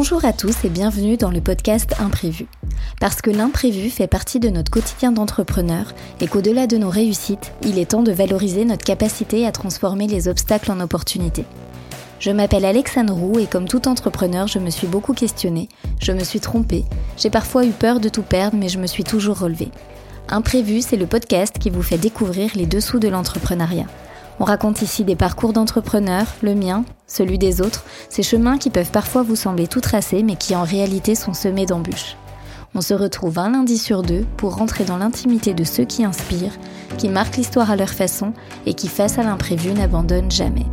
Bonjour à tous et bienvenue dans le podcast Imprévu. Parce que l'imprévu fait partie de notre quotidien d'entrepreneur et qu'au-delà de nos réussites, il est temps de valoriser notre capacité à transformer les obstacles en opportunités. Je m'appelle Alexandre Roux et comme tout entrepreneur, je me suis beaucoup questionnée, je me suis trompée, j'ai parfois eu peur de tout perdre mais je me suis toujours relevée. Imprévu, c'est le podcast qui vous fait découvrir les dessous de l'entrepreneuriat. On raconte ici des parcours d'entrepreneurs, le mien, celui des autres, ces chemins qui peuvent parfois vous sembler tout tracés mais qui en réalité sont semés d'embûches. On se retrouve un lundi sur deux pour rentrer dans l'intimité de ceux qui inspirent, qui marquent l'histoire à leur façon et qui, face à l'imprévu, n'abandonnent jamais.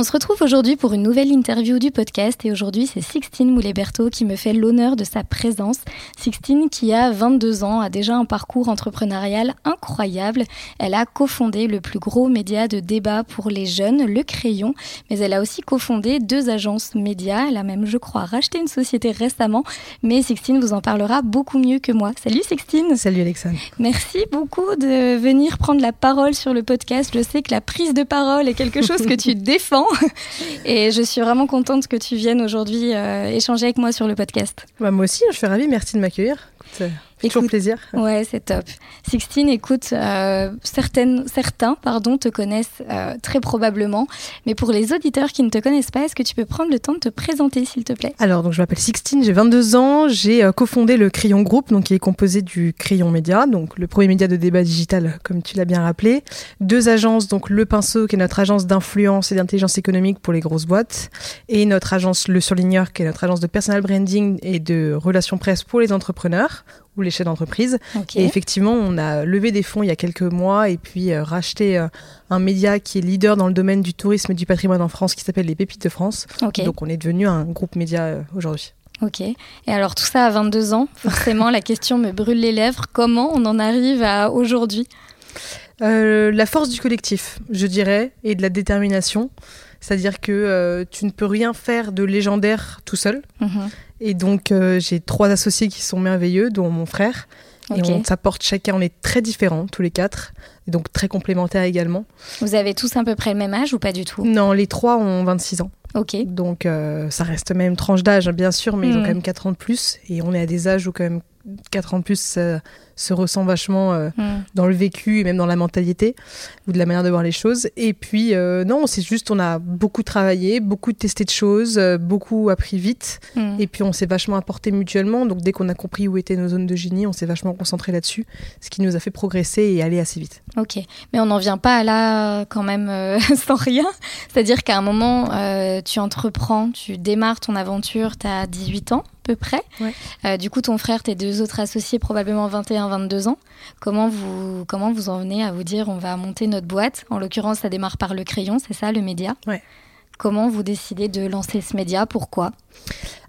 On se retrouve aujourd'hui pour une nouvelle interview du podcast et aujourd'hui c'est Sixtine Moulet-Berthaud qui me fait l'honneur de sa présence. Sixtine qui a 22 ans a déjà un parcours entrepreneurial incroyable. Elle a cofondé le plus gros média de débat pour les jeunes, Le Crayon, mais elle a aussi cofondé deux agences médias. Elle a même, je crois, racheté une société récemment, mais Sixtine vous en parlera beaucoup mieux que moi. Salut Sixtine Salut Alexandre Merci beaucoup de venir prendre la parole sur le podcast. Je sais que la prise de parole est quelque chose que tu défends. Et je suis vraiment contente que tu viennes aujourd'hui euh, échanger avec moi sur le podcast. Bah, moi aussi, je suis ravie. Merci de m'accueillir. Toujours plaisir. Ouais, c'est top. Sixtine, écoute, euh, certaines, certains pardon, te connaissent euh, très probablement, mais pour les auditeurs qui ne te connaissent pas, est-ce que tu peux prendre le temps de te présenter, s'il te plaît? Alors, donc, je m'appelle Sixtine, j'ai 22 ans, j'ai euh, cofondé le Crayon Group, donc, qui est composé du Crayon Média, donc le premier média de débat digital, comme tu l'as bien rappelé. Deux agences, donc Le Pinceau, qui est notre agence d'influence et d'intelligence économique pour les grosses boîtes, et notre agence Le Surligneur, qui est notre agence de personal branding et de relations presse pour les entrepreneurs ou les chefs d'entreprise. Et effectivement, on a levé des fonds il y a quelques mois et puis euh, racheté euh, un média qui est leader dans le domaine du tourisme et du patrimoine en France qui s'appelle Les Pépites de France. Donc on est devenu un groupe média euh, aujourd'hui. Ok. Et alors tout ça à 22 ans, forcément la question me brûle les lèvres. Comment on en arrive à aujourd'hui? La force du collectif, je dirais, et de la détermination. C'est-à-dire que tu ne peux rien faire de légendaire tout seul. Mhm. Et donc, euh, j'ai trois associés qui sont merveilleux, dont mon frère. Et on s'apporte chacun, on est très différents, tous les quatre, et donc très complémentaires également. Vous avez tous à peu près le même âge ou pas du tout? Non, les trois ont 26 ans. Ok. Donc, euh, ça reste même tranche d'âge, hein, bien sûr, mais ils ont hmm. quand même 4 ans de plus. Et on est à des âges où, quand même, 4 ans de plus, se ressent vachement euh, hmm. dans le vécu et même dans la mentalité ou de la manière de voir les choses. Et puis, euh, non, c'est juste, on a beaucoup travaillé, beaucoup testé de choses, euh, beaucoup appris vite. Hmm. Et puis, on s'est vachement apporté mutuellement. Donc, dès qu'on a compris où étaient nos zones de génie, on s'est vachement concentré là-dessus, ce qui nous a fait progresser et aller assez vite. Ok, mais on n'en vient pas là quand même sans rien. C'est-à-dire qu'à un moment, tu entreprends, tu démarres ton aventure, tu as 18 ans peu près. du coup, ton frère, tes deux autres associés, probablement 21 22 ans. Comment vous, comment vous en venez à vous dire on va monter notre boîte? En l'occurrence, ça démarre par le crayon, c'est ça, le média? Ouais. Comment vous décidez de lancer ce média? Pourquoi?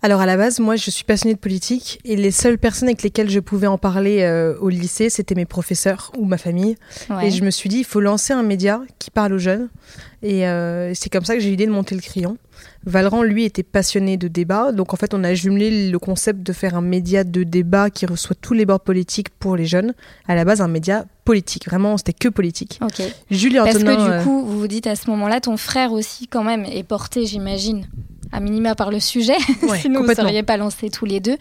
Alors à la base, moi je suis passionnée de politique et les seules personnes avec lesquelles je pouvais en parler euh, au lycée, c'était mes professeurs ou ma famille. Et je me suis dit, il faut lancer un média qui parle aux jeunes. Et euh, c'est comme ça que j'ai eu l'idée de monter le crayon. Valran, lui, était passionné de débat. Donc, en fait, on a jumelé le concept de faire un média de débat qui reçoit tous les bords politiques pour les jeunes. À la base, un média politique. Vraiment, c'était que politique. Ok. Julien Parce que du euh, coup, vous vous dites à ce moment-là, ton frère aussi, quand même, est porté, j'imagine, à minima par le sujet, sinon vous ne seriez pas lancés tous les deux.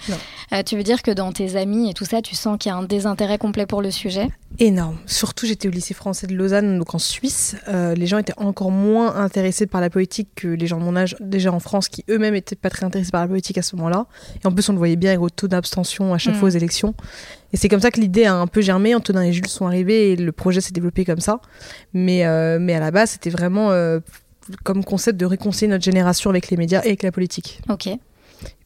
Euh, tu veux dire que dans tes amis et tout ça, tu sens qu'il y a un désintérêt complet pour le sujet? Énorme. Surtout, j'étais au lycée français de Lausanne, donc en Suisse. Euh, les gens étaient encore moins intéressés par la politique que les gens de mon âge, déjà en France, qui eux-mêmes étaient pas très intéressés par la politique à ce moment-là. Et en plus, on le voyait bien avec au taux d'abstention à chaque mm. fois aux élections. Et c'est comme ça que l'idée a un peu germé. Antonin et Jules sont arrivés et le projet s'est développé comme ça. Mais, euh, mais à la base, c'était vraiment comme concept de réconcilier notre génération avec les médias et avec la politique. Ok.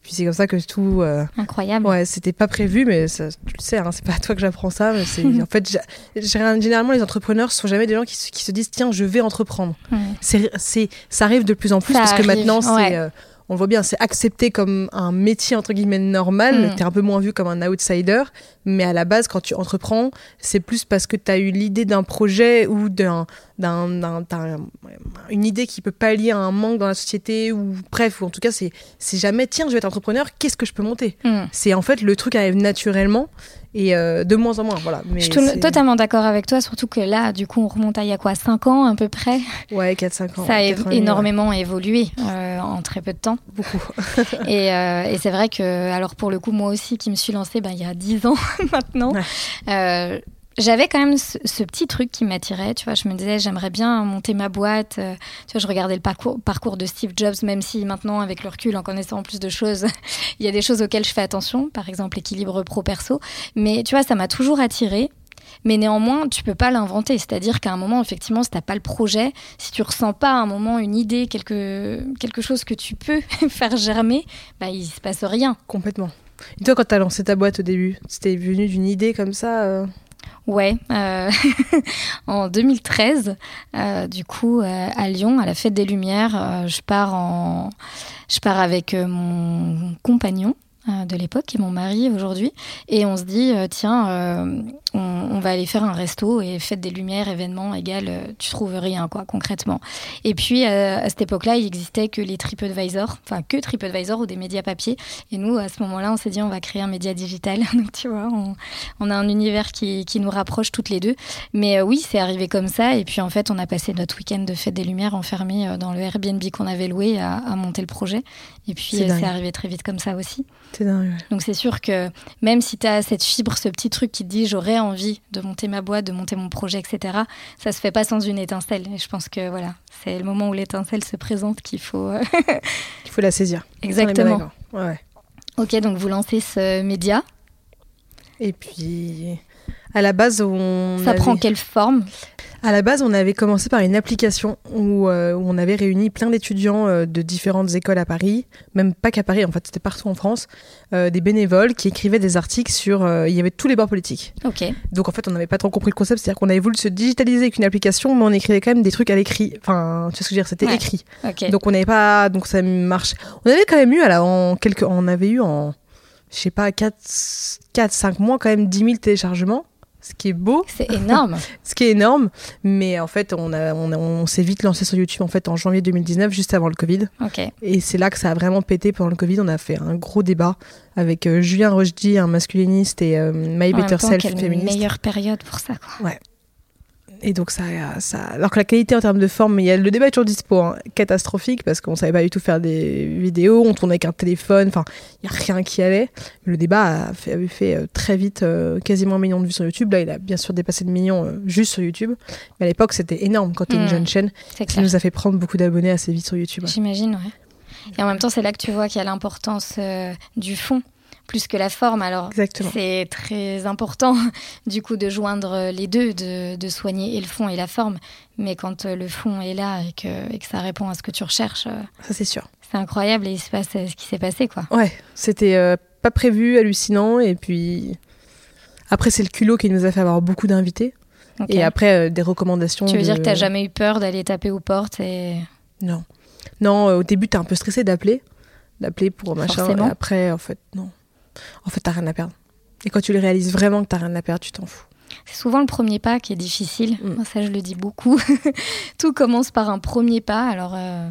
Puis c'est comme ça que tout. Euh, Incroyable. Ouais, c'était pas prévu, mais ça, tu le sais, hein, c'est pas à toi que j'apprends ça. Mais c'est en fait, généralement, les entrepreneurs sont jamais des gens qui, se disent tiens, je vais entreprendre. C'est, ça arrive de plus en plus parce que maintenant, c'est. Euh, on voit bien, c'est accepté comme un métier entre guillemets normal. Mm. Tu es un peu moins vu comme un outsider, mais à la base, quand tu entreprends, c'est plus parce que tu as eu l'idée d'un projet ou d'un, d'un, une idée qui peut pallier à un manque dans la société ou bref, ou en tout cas, c'est, c'est jamais tiens, je vais être entrepreneur, qu'est-ce que je peux monter? Mm. C'est en fait le truc arrive naturellement et euh, de moins en moins, voilà. Mais Je suis totalement d'accord avec toi, surtout que là, du coup, on remonte à il y a quoi 5 ans à peu près? Ouais, 4-5 ans. Ça a 4 ans et demi, énormément évolué euh, en très peu de temps. Beaucoup. Et, euh, et c'est vrai que, alors pour le coup, moi aussi qui me suis lancée ben, il y a 10 ans maintenant, Ouais. J'avais quand même ce, petit truc qui m'attirait. Tu vois, je me disais, j'aimerais bien monter ma boîte. Euh, tu vois, je regardais le parcours, parcours de Steve Jobs, même si maintenant, avec le recul, en connaissant plus de choses, il y a des choses auxquelles je fais attention, par exemple l'équilibre pro-perso. Mais tu vois, ça m'a toujours attirée. Mais néanmoins, tu peux pas l'inventer. C'est-à-dire qu'à un moment, effectivement, si t'as pas le projet, si tu ressens pas à un moment une idée, quelque, quelque chose que tu peux faire germer, bah, il se passe rien. Complètement. Et toi, quand t'as lancé ta boîte au début, c'était venu d'une idée comme ça euh, Ouais, euh, en 2013, euh, du coup, euh, à Lyon, à la fête des Lumières, je pars en, je pars avec mon compagnon de l'époque, est mon mari aujourd'hui, et on se dit euh, tiens, euh, on, va aller faire un resto et fête des Lumières, événement égal, euh, tu trouves rien quoi concrètement. Et puis euh, à cette époque-là, il existait que les TripAdvisor, enfin que TripAdvisor ou des médias papier. Et nous, à ce moment-là, on s'est dit on va créer un média digital. Donc tu vois, on, a un univers qui, qui nous rapproche toutes les deux. Mais euh, oui, c'est arrivé comme ça. Et puis en fait, on a passé notre week-end de fête des Lumières enfermé euh, dans le Airbnb qu'on avait loué à monter le projet. Et puis C'est euh, arrivé très vite comme ça aussi. C'est dingue. ouais. Donc c'est sûr que même si tu as cette fibre, ce petit truc qui te dit j'aurais envie de monter ma boîte, de monter mon projet, etc., ça se fait pas sans une étincelle. Et je pense que voilà, c'est le moment où l'étincelle se présente qu'il faut. euh, Il faut la saisir. Exactement. ouais. ok, donc vous lancez ce média. Et puis, à la base, on ça avait- prend quelle forme? À la base, on avait commencé par une application où, euh, où on avait réuni plein d'étudiants euh, de différentes écoles à Paris, même pas qu'à Paris, en fait, c'était partout en France, euh, des bénévoles qui écrivaient des articles sur. il y avait tous les bords politiques. Ok. Donc en fait, on n'avait pas trop compris le concept, c'est-à-dire qu'on avait voulu se digitaliser avec une application, mais on écrivait quand même des trucs à l'écrit. Enfin, tu sais ce que je veux dire, c'était Ouais. écrit. Ok. Donc on n'avait pas, donc ça marche. On avait quand même eu, alors, en quelques, on avait eu en, je sais pas, 4, 4, 5 mois quand même 10 000 téléchargements, ce qui est beau, c'est énorme. ce qui est énorme. Mais en fait, on, a, on, a- on s'est vite lancé sur YouTube en fait en janvier 2019, juste avant le Covid. ok. Et c'est là que ça a vraiment pété pendant le Covid. On a fait un gros débat avec euh, Julien Rochdy, un masculiniste, et euh, My En Better même temps, Self, féministe. meilleure période pour ça, quoi. Et donc ça, ça, alors que la qualité en termes de forme, il y a le débat est toujours dispo, hein, catastrophique parce qu'on savait pas du tout faire des vidéos, on tournait avec un téléphone, enfin il y a rien qui allait. Le débat a fait, avait fait euh, très vite euh, quasiment un million de vues sur YouTube. Là, il a bien sûr dépassé le million euh, juste sur YouTube, mais à l'époque c'était énorme quand tu es une jeune chaîne C'est qui clair. nous a fait prendre beaucoup d'abonnés assez vite sur YouTube. J'imagine, ouais. Et en même temps, c'est là que tu vois qu'il y a l'importance euh, du fond plus que la forme. Alors, Exactement. c'est très important, du coup, de joindre les deux, de, de soigner et le fond et la forme. Mais quand euh, le fond est là et que, et que ça répond à ce que tu recherches, euh, Ça c'est sûr. c'est incroyable et il se passe euh, ce qui s'est passé, quoi. Ouais, c'était euh, pas prévu, hallucinant, et puis après c'est le culot qui nous a fait avoir beaucoup d'invités, et après euh, des recommandations. tu veux dire que t'as jamais eu peur d'aller taper aux portes et... Non. Non, euh, au début, t'es un peu stressé d'appeler. D'appeler pour machin. Forcément. Et après, en fait, non. En fait, t'as rien à perdre. Et quand tu le réalises vraiment que t'as rien à perdre, tu t'en fous. C'est souvent le premier pas qui est difficile. Mm. Moi, ça, je le dis beaucoup. Tout commence par un premier pas, alors euh,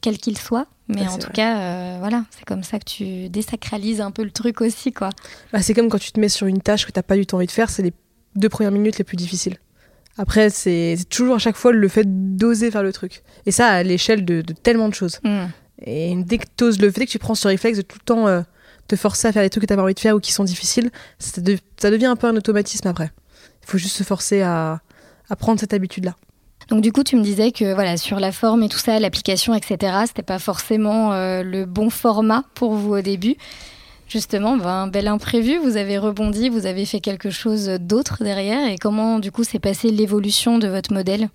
quel qu'il soit. Mais en tout vrai. cas, euh, voilà, c'est comme ça que tu désacralises un peu le truc aussi, quoi. Bah, c'est comme quand tu te mets sur une tâche que t'as pas du tout envie de faire, c'est les deux premières minutes les plus difficiles. Après, c'est toujours à chaque fois le fait d'oser faire le truc. Et ça, à l'échelle de, de tellement de choses. Mm. Et dès que t'oses le fait, dès que tu prends ce réflexe de tout le temps euh, te forcer à faire des trucs que t'as pas envie de faire ou qui sont difficiles, ça, de- ça devient un peu un automatisme après. Il faut juste se forcer à, à prendre cette habitude-là. Donc du coup, tu me disais que voilà, sur la forme et tout ça, l'application, etc., c'était pas forcément euh, le bon format pour vous au début. Justement, ben, un bel imprévu, vous avez rebondi, vous avez fait quelque chose d'autre derrière. Et comment, du coup, s'est passée l'évolution de votre modèle?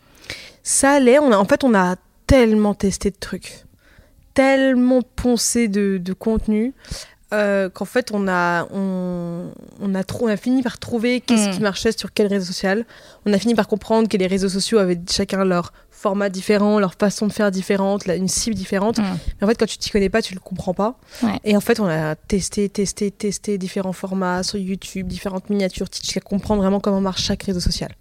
Ça allait, on a, en fait, on a tellement testé de trucs, tellement poncé de, de contenu, euh, qu'en fait, on a, on, on, a trou- on a fini par trouver qu'est-ce Mm. qui marchait sur quel réseau social. On a fini par comprendre que les réseaux sociaux avaient chacun leur format différent, leur façon de faire différente, la- une cible différente. Mm. Mais en fait, quand tu t'y connais pas, tu le comprends pas. Ouais. Et en fait, on a testé, testé, testé différents formats sur YouTube, différentes miniatures, jusqu'à comprendre vraiment comment marche chaque réseau social.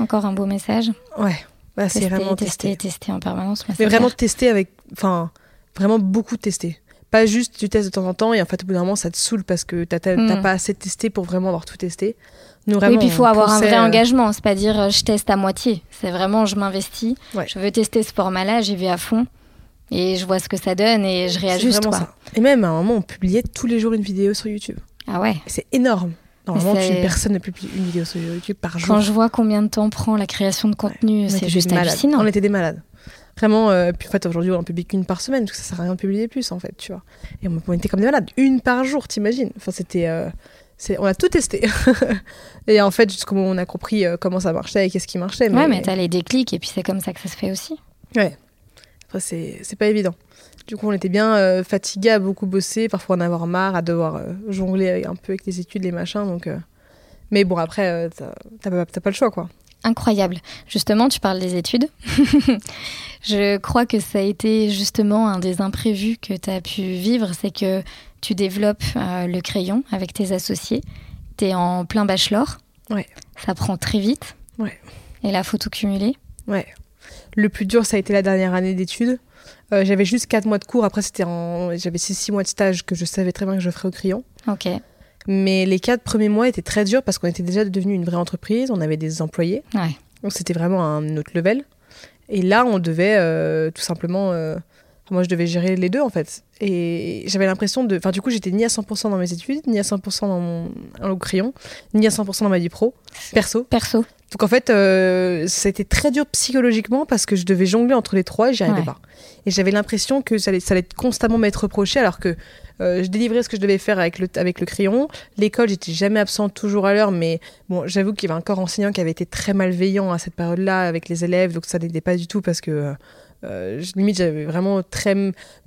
Encore un beau message. Ouais, Bah, c'est Tester, vraiment tester, testé. tester en permanence. mais Mais vraiment tester avec. Enfin, vraiment beaucoup testé. Pas juste tu testes de temps en temps et en fait au bout d'un moment ça te saoule parce que t'as t'as- t'as Mm. pas assez testé pour vraiment avoir tout testé. Nous Oui, puis il faut avoir un vrai euh, engagement. C'est pas dire euh, je teste à moitié. C'est vraiment je m'investis. Ouais. Je veux tester ce format-là, j'y vais à fond. Et je vois ce que ça donne et je réajuste. Quoi. ça. Et même à un moment on publiait tous les jours une vidéo sur YouTube. Ah ouais. Et c'est énorme. Normalement, c'est- tu- personne ne publie une vidéo sur YouTube par jour. Quand je vois combien de temps prend la création de contenu, On c'est juste hallucinant. On était des malades. Vraiment, euh, puis en fait, aujourd'hui, on publie qu'une par semaine, parce que ça sert à rien de publier plus, en fait, tu vois. Et on, on était comme des malades. Une par jour, t'imagines Enfin, c'était. euh, c'est- on a tout testé. et en fait, jusqu'au moment où on a compris euh, comment ça marchait et qu'est-ce qui marchait. Ouais, mais t'as les déclics et puis c'est comme ça que ça se fait aussi. Ouais. Après, c'est c'est pas évident. Du coup, on était bien euh, fatigués à beaucoup bosser, parfois en avoir marre, à devoir euh, jongler avec- un peu avec les études, les machins. Donc, euh, Mais bon, après, t'as t'as pas, t'as pas le choix, quoi. Incroyable. Justement, tu parles des études. Je crois que ça a été justement un des imprévus que tu as pu vivre, c'est que tu développes euh, le crayon avec tes associés. Tu es en plein bachelor. Ouais. Ça prend très vite. Ouais. Et là, faut tout cumuler. Ouais. Le plus dur, ça a été la dernière année d'études. Euh, j'avais juste 4 mois de cours. Après, c'était en... j'avais 6 mois de stage que je savais très bien que je ferais au crayon. Ok. Mais les 4 premiers mois étaient très durs parce qu'on était déjà devenu une vraie entreprise. On avait des employés. Ouais. Donc, c'était vraiment un autre level. Et là, on devait euh, tout simplement. euh, Moi, je devais gérer les deux, en fait. Et j'avais l'impression de. Enfin, du coup, j'étais ni à 100% dans mes études, ni à 100% dans mon au crayon, ni à 100% dans ma vie pro, perso. Perso. Donc en fait, euh, ça a été très dur psychologiquement parce que je devais jongler entre les trois et j'y arrivais Ouais. pas. Et j'avais l'impression que ça allait, ça allait constamment m'être reproché alors que euh, je délivrais ce que je devais faire avec le, avec le crayon. L'école, j'étais jamais absente, toujours à l'heure, mais bon, j'avoue qu'il y avait un corps enseignant qui avait été très malveillant à cette période-là avec les élèves, donc ça n'aidait pas du tout parce que euh, je- limite j'avais vraiment très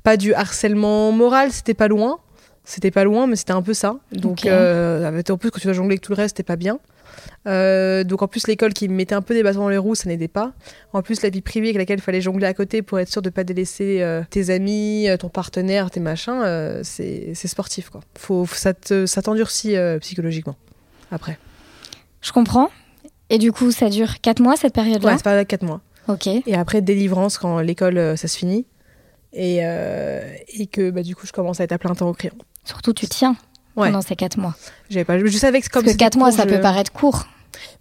pas du harcèlement moral, c'était pas loin. C'était pas loin, mais c'était un peu ça. Donc, euh, en plus, quand tu vas jongler avec tout le reste, c'était pas bien. Euh, donc en plus l'école qui me mettait un peu des bâtons dans les roues, ça n'aidait pas. En plus la vie privée avec laquelle il fallait jongler à côté pour être sûr de pas délaisser euh, tes amis, euh, ton partenaire, tes machins, euh, c'est sportif quoi. Faut, ça te- ça t'endurcit euh, psychologiquement. Après. Je comprends. Et du coup, ça dure 4 mois cette période-là? Ouais, c'est pas 4 mois. Ok. Et après délivrance quand l'école euh, ça se finit et, euh, et que bah, du coup je commence à être à plein temps au crayon. Surtout, tu tiens Ouais. pendant ces 4 mois. J'avais pas, je savais que comme Parce que c'était 4 mois, court, ça je- peut paraître court.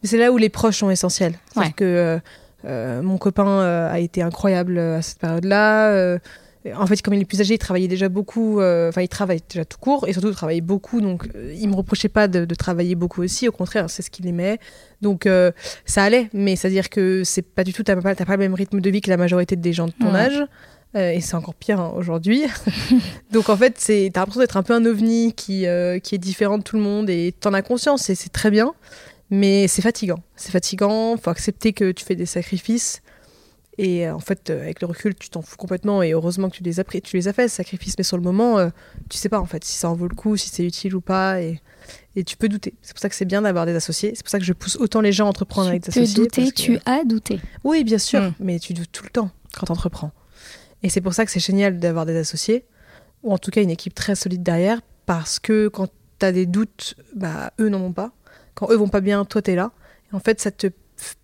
Mais c'est là où les proches sont essentiels. Ouais. que euh, mon copain a été incroyable à cette période-là. En fait, comme il est plus âgé, il travaillait déjà beaucoup. euh, Enfin, il travaille déjà tout court et surtout il travaillait beaucoup. Donc, euh, il me reprochait pas de, de travailler beaucoup aussi. Au contraire, c'est ce qu'il aimait. Donc, euh, ça allait. Mais c'est-à-dire que c'est pas du tout. T'as pas, pas le même rythme de vie que la majorité des gens de ton Ouais. âge. Euh, et c'est encore pire hein, aujourd'hui. Donc en fait, t'as l'impression d'être un peu un ovni qui, euh, qui est différent de tout le monde et t'en as conscience et c'est très bien. Mais c'est fatigant. C'est fatigant. Faut accepter que tu fais des sacrifices. Et euh, en fait, euh, avec le recul, tu t'en fous complètement. Et heureusement que tu les as pris, tu les as fait, ces sacrifices. Mais sur le moment, euh, tu sais pas en fait si ça en vaut le coup, si c'est utile ou pas. Et, et tu peux douter. C'est pour ça que c'est bien d'avoir des associés. C'est pour ça que je pousse autant les gens à entreprendre avec des associés. douter, que- tu as douté. oui, bien sûr, Mm. mais tu doutes tout le temps quand tu entreprends. Et c'est pour ça que c'est génial d'avoir des associés, ou en tout cas une équipe très solide derrière, parce que quand tu as des doutes, bah, eux n'en ont pas. Quand eux vont pas bien, toi, tu es là. Et en fait, ça te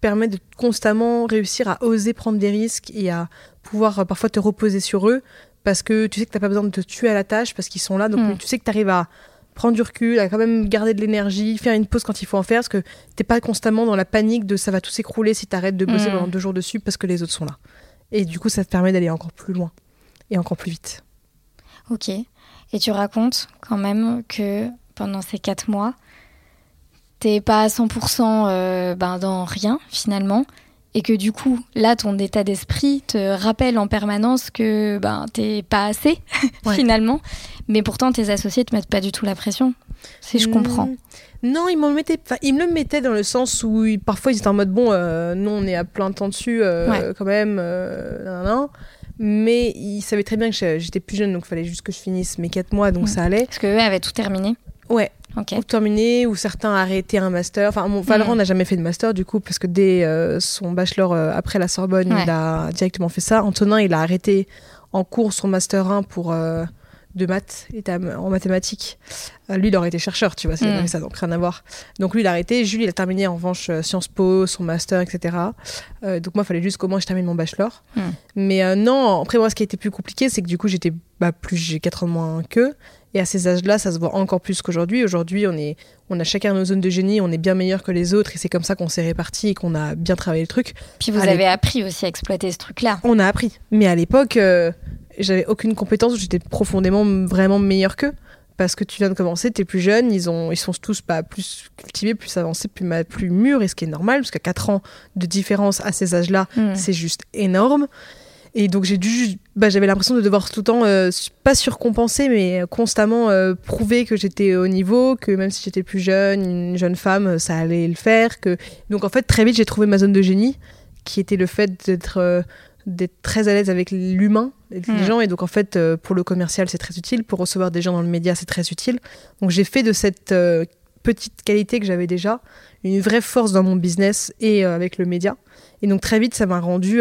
permet de constamment réussir à oser prendre des risques et à pouvoir euh, parfois te reposer sur eux, parce que tu sais que tu pas besoin de te tuer à la tâche, parce qu'ils sont là. Donc Mm. tu sais que tu arrives à prendre du recul, à quand même garder de l'énergie, faire une pause quand il faut en faire, parce que t'es pas constamment dans la panique de ça va tout s'écrouler si t'arrêtes de bosser Mm. pendant deux jours dessus parce que les autres sont là. Et du coup, ça te permet d'aller encore plus loin et encore plus vite. Ok. Et tu racontes quand même que pendant ces 4 mois, t'es pas à 100% euh, ben, dans rien finalement. Et que du coup, là, ton état d'esprit te rappelle en permanence que ben, t'es pas assez Ouais. finalement. Mais pourtant, tes associés te mettent pas du tout la pression. Si je comprends. Mm. Non, ils, mettaient, ils me le mettaient dans le sens où ils- parfois ils étaient en mode bon, euh, nous on est à plein temps dessus euh, Ouais. quand même, euh, nan, nan, nan. mais ils savaient très bien que j'étais plus jeune donc il fallait juste que je finisse mes 4 mois donc ça allait. Parce qu'eux avaient tout terminé. Ouais, Ok. ou terminé, ou certains arrêté un master. Enfin, mon Valorant Mm. n'a jamais fait de master du coup, parce que dès euh, son bachelor euh, après la Sorbonne, Ouais. il a directement fait ça. Antonin, il a arrêté en cours son master 1 pour euh, de maths, en mathématiques. Euh, lui, il aurait été chercheur, tu vois, c'est Mm. ça, donc rien à voir. Donc lui, il a arrêté. Jules, il a terminé en revanche Sciences Po, son master, etc. Donc moi, il fallait juste moins je termine mon bachelor. Mm. Mais non, après, moi, ce qui a été plus compliqué, c'est que du coup, j'étais bah, plus, j'ai 4 ans de moins qu'eux. Et à ces âges-là, ça se voit encore plus qu'aujourd'hui. Aujourd'hui, on, est, on a chacun nos zones de génie, on est bien meilleur que les autres, et c'est comme ça qu'on s'est répartis et qu'on a bien travaillé le truc. Puis vous avez appris aussi à exploiter ce truc-là. On a appris. Mais à l'époque, euh, j'avais aucune compétence, j'étais profondément vraiment meilleur qu'eux. Parce que tu viens de commencer, t'es plus jeune, ils, ont, ils sont tous pas plus cultivés, plus avancés, plus, plus mûrs, et ce qui est normal, parce qu'à 4 ans de différence à ces âges-là, Mm. c'est juste énorme. Et donc j'ai dû, bah, j'avais l'impression de devoir tout le temps, euh, pas surcompenser, mais constamment euh, prouver que j'étais au niveau, que même si j'étais plus jeune, une jeune femme, euh, ça allait le faire. Que... Donc en fait, très vite, j'ai trouvé ma zone de génie, qui était le fait d'être euh, d'être très à l'aise avec l'humain, avec les gens. Et donc en fait, euh, pour le commercial, c'est très utile. Pour recevoir des gens dans le média, c'est très utile. Donc j'ai fait de cette euh, petite qualité que j'avais déjà une vraie force dans mon business et euh, avec le média. Et donc très vite, ça m'a rendu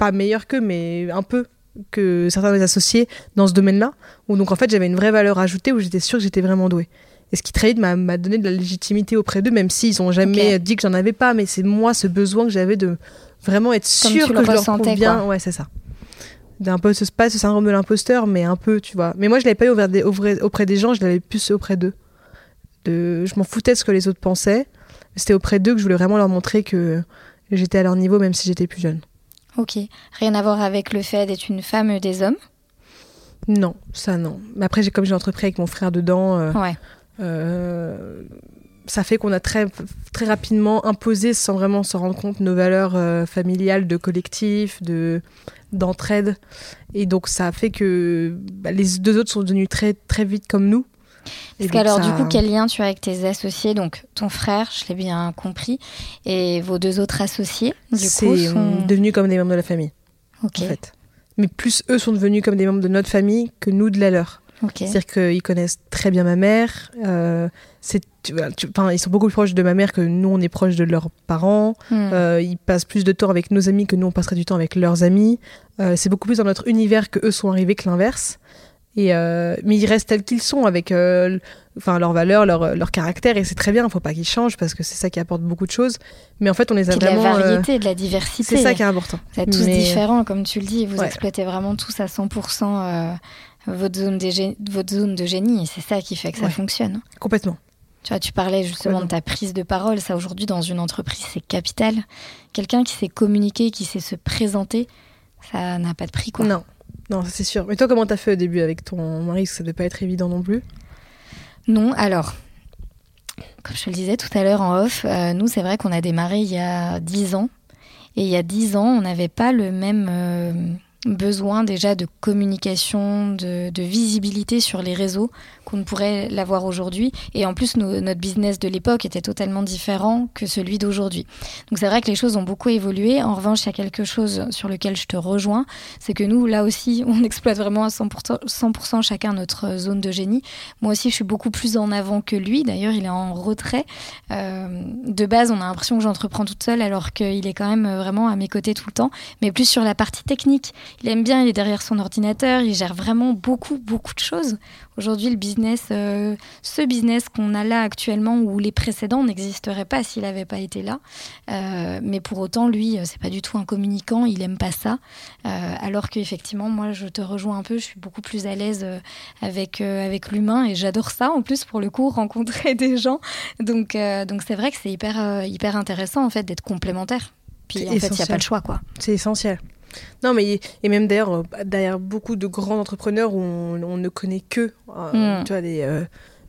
pas meilleur que, mais un peu que certains de mes associés dans ce domaine-là. Où donc en fait, j'avais une vraie valeur ajoutée où j'étais sûre que j'étais vraiment douée. Et ce qui très vite m'a donné de la légitimité auprès d'eux, même s'ils ont jamais Ok. dit que j'en avais pas. Mais c'est moi ce besoin que j'avais de vraiment être sûre que le je leur bien. quoi. Ouais, c'est ça. D'un peu, ce, pas ce syndrome de l'imposteur, mais un peu, tu vois. Mais moi, je l'avais pas eu auprès des, auprès des gens, je l'avais plus auprès d'eux. De, je m'en foutais de ce que les autres pensaient. C'était auprès d'eux que je voulais vraiment leur montrer que j'étais à leur niveau, même si j'étais plus jeune. Ok. Rien à voir avec le fait d'être une femme des hommes? Non, ça non. Mais après, comme j'ai entrepris avec mon frère dedans, euh, Ouais. euh, ça fait qu'on a très, très rapidement imposé, sans vraiment se rendre compte, nos valeurs euh, familiales, de collectif, de d'entraide. Et donc, ça a fait que bah, les deux autres sont devenus très, très vite comme nous. Parce qu'alors, ça- du coup, quel lien tu as avec tes associés Donc, ton frère, je l'ai bien compris, et vos deux autres associés, du coup, c'est sont... devenu comme des membres de la famille, en fait. Mais plus eux sont devenus comme des membres de notre famille que nous de la leur. C'est-à-dire qu'ils connaissent très bien ma mère. euh, c'est, tu tu- ils sont beaucoup plus proches de ma mère que nous, on est proches de leurs parents. Hmm. Euh, ils passent plus de temps avec nos amis que nous, on passerait du temps avec leurs amis. Euh, c'est beaucoup plus dans notre univers que eux sont arrivés que l'inverse. Et euh, mais ils restent tels qu'ils sont, avec euh, enfin, leurs valeurs, leur, leur caractère, et c'est très bien, il faut pas qu'ils changent, parce que c'est ça qui apporte beaucoup de choses. Mais en fait, on les a Puis de la vraiment... euh, variété, de la diversité. c'est ça qui est important. Vous êtes tous Mais- différents, comme tu le dis, vous Ouais. exploitez vraiment tous à 100% euh, votre, zone votre de génie, et c'est ça qui fait que ça Ouais. fonctionne. Complètement. Tu vois, tu parlais justement de ta prise de parole. Ça, aujourd'hui, dans une entreprise, c'est capital. Quelqu'un qui sait communiquer, qui sait se présenter, ça n'a pas de prix, quoi. Non, non, c'est sûr. Mais toi, comment t'as fait au début avec ton mari? Ça devait pas être évident non plus. Non, alors, comme je te le disais tout à l'heure en off, euh, nous, c'est vrai qu'on a démarré il y a 10 ans. Et il y a 10 ans, on n'avait pas le même euh, besoin déjà de communication, de, visibilité sur les réseaux qu'on ne pourrait l'avoir aujourd'hui. Et en plus, notre business de l'époque était totalement différent que celui d'aujourd'hui. Donc c'est vrai que les choses ont beaucoup évolué. En revanche, il y a quelque chose sur lequel je te rejoins, c'est que nous, là aussi, on exploite vraiment à 100%, 100% chacun notre zone de génie. Moi aussi, je suis beaucoup plus en avant que lui. D'ailleurs, il est en retrait. Euh, de base, on a l'impression que j'entreprends toute seule, alors qu'il est quand même vraiment à mes côtés tout le temps. Mais plus sur la partie technique. Il aime bien, il est derrière son ordinateur, il gère vraiment beaucoup, beaucoup de choses. Aujourd'hui, le business, euh, ce business qu'on a là actuellement, ou les précédents, n'existerait pas s'il n'avait pas été là. Euh, mais pour autant, lui, euh, c'est pas du tout un communicant, il aime pas ça. Euh, alors qu'effectivement, moi, je te rejoins un peu, je suis beaucoup plus à l'aise avec, avec l'humain et j'adore ça en plus pour le coup, rencontrer des gens. Donc, donc c'est vrai que c'est hyper, hyper intéressant en fait d'être complémentaire. Puis en fait, il n'y a pas le choix quoi. C'est essentiel. Non, mais et même d'ailleurs, euh, derrière beaucoup de grands entrepreneurs où on, on ne connaît que, euh, Mm. tu vois, des euh,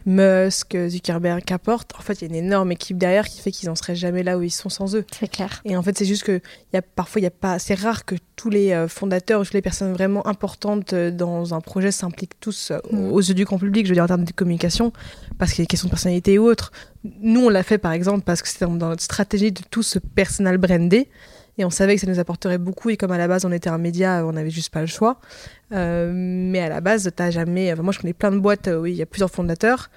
Musk, Zuckerberg, qu'importe. En fait, il y a une énorme équipe derrière qui fait qu'ils n'en seraient jamais là où ils sont sans eux. C'est clair. Et en fait, c'est juste que y a, parfois, il y a pas, c'est rare que tous les euh, fondateurs ou toutes les personnes vraiment importantes euh, dans un projet s'impliquent tous euh, Mm. aux yeux du grand public, je veux dire en termes de communication, parce qu'il y a des questions de personnalité ou autres. Nous, on l'a fait par exemple parce que c'était dans notre stratégie de tout ce personal brander. Et on savait que ça nous apporterait beaucoup. Et comme à la base, on était un média, on n'avait juste pas le choix. Euh, mais à la base, t'as jamais. enfin, moi, je connais plein de boîtes où il y a plusieurs fondateurs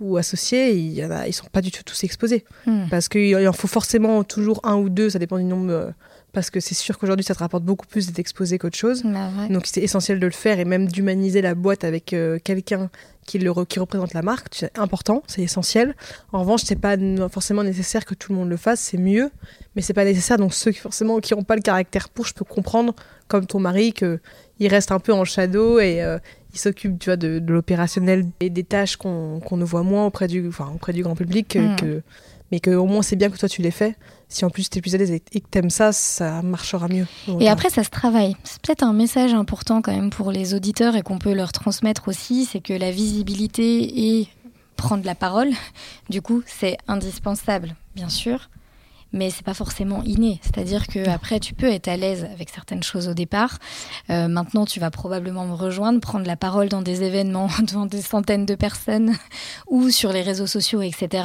ou associés. Il y en a, ils sont pas du tout tous exposés Hmm. parce qu'il en faut forcément toujours un ou deux, ça dépend du nombre euh, parce que c'est sûr qu'aujourd'hui ça te rapporte beaucoup plus d'être exposé qu'autre chose. Bah ouais. Donc c'est essentiel de le faire et même d'humaniser la boîte avec euh, quelqu'un qui, le qui représente la marque. C'est important, c'est essentiel. En revanche, c'est pas forcément nécessaire que tout le monde le fasse, c'est mieux, mais c'est pas nécessaire. Donc ceux qui forcément qui n'ont pas le caractère pour, je peux comprendre, comme ton mari, que il reste un peu en shadow et euh, il s'occupe, tu vois, de, de l'opérationnel et des tâches qu'on qu'on ne voit moins auprès du, enfin, auprès du grand public, que, Mm. que- mais que au moins c'est bien que toi tu les fais. Si en plus tu es plus à l'aise et, et que t'aimes ça, ça marchera mieux. Et après, ça se travaille. C'est peut-être un message important quand même pour les auditeurs et qu'on peut leur transmettre aussi, c'est que la visibilité et prendre la parole, du coup, c'est indispensable, bien sûr, mais c'est pas forcément inné. C'est-à-dire que après, tu peux être à l'aise avec certaines choses au départ. Euh, maintenant, tu vas probablement me rejoindre, prendre la parole dans des événements devant des centaines de personnes ou sur les réseaux sociaux, etc.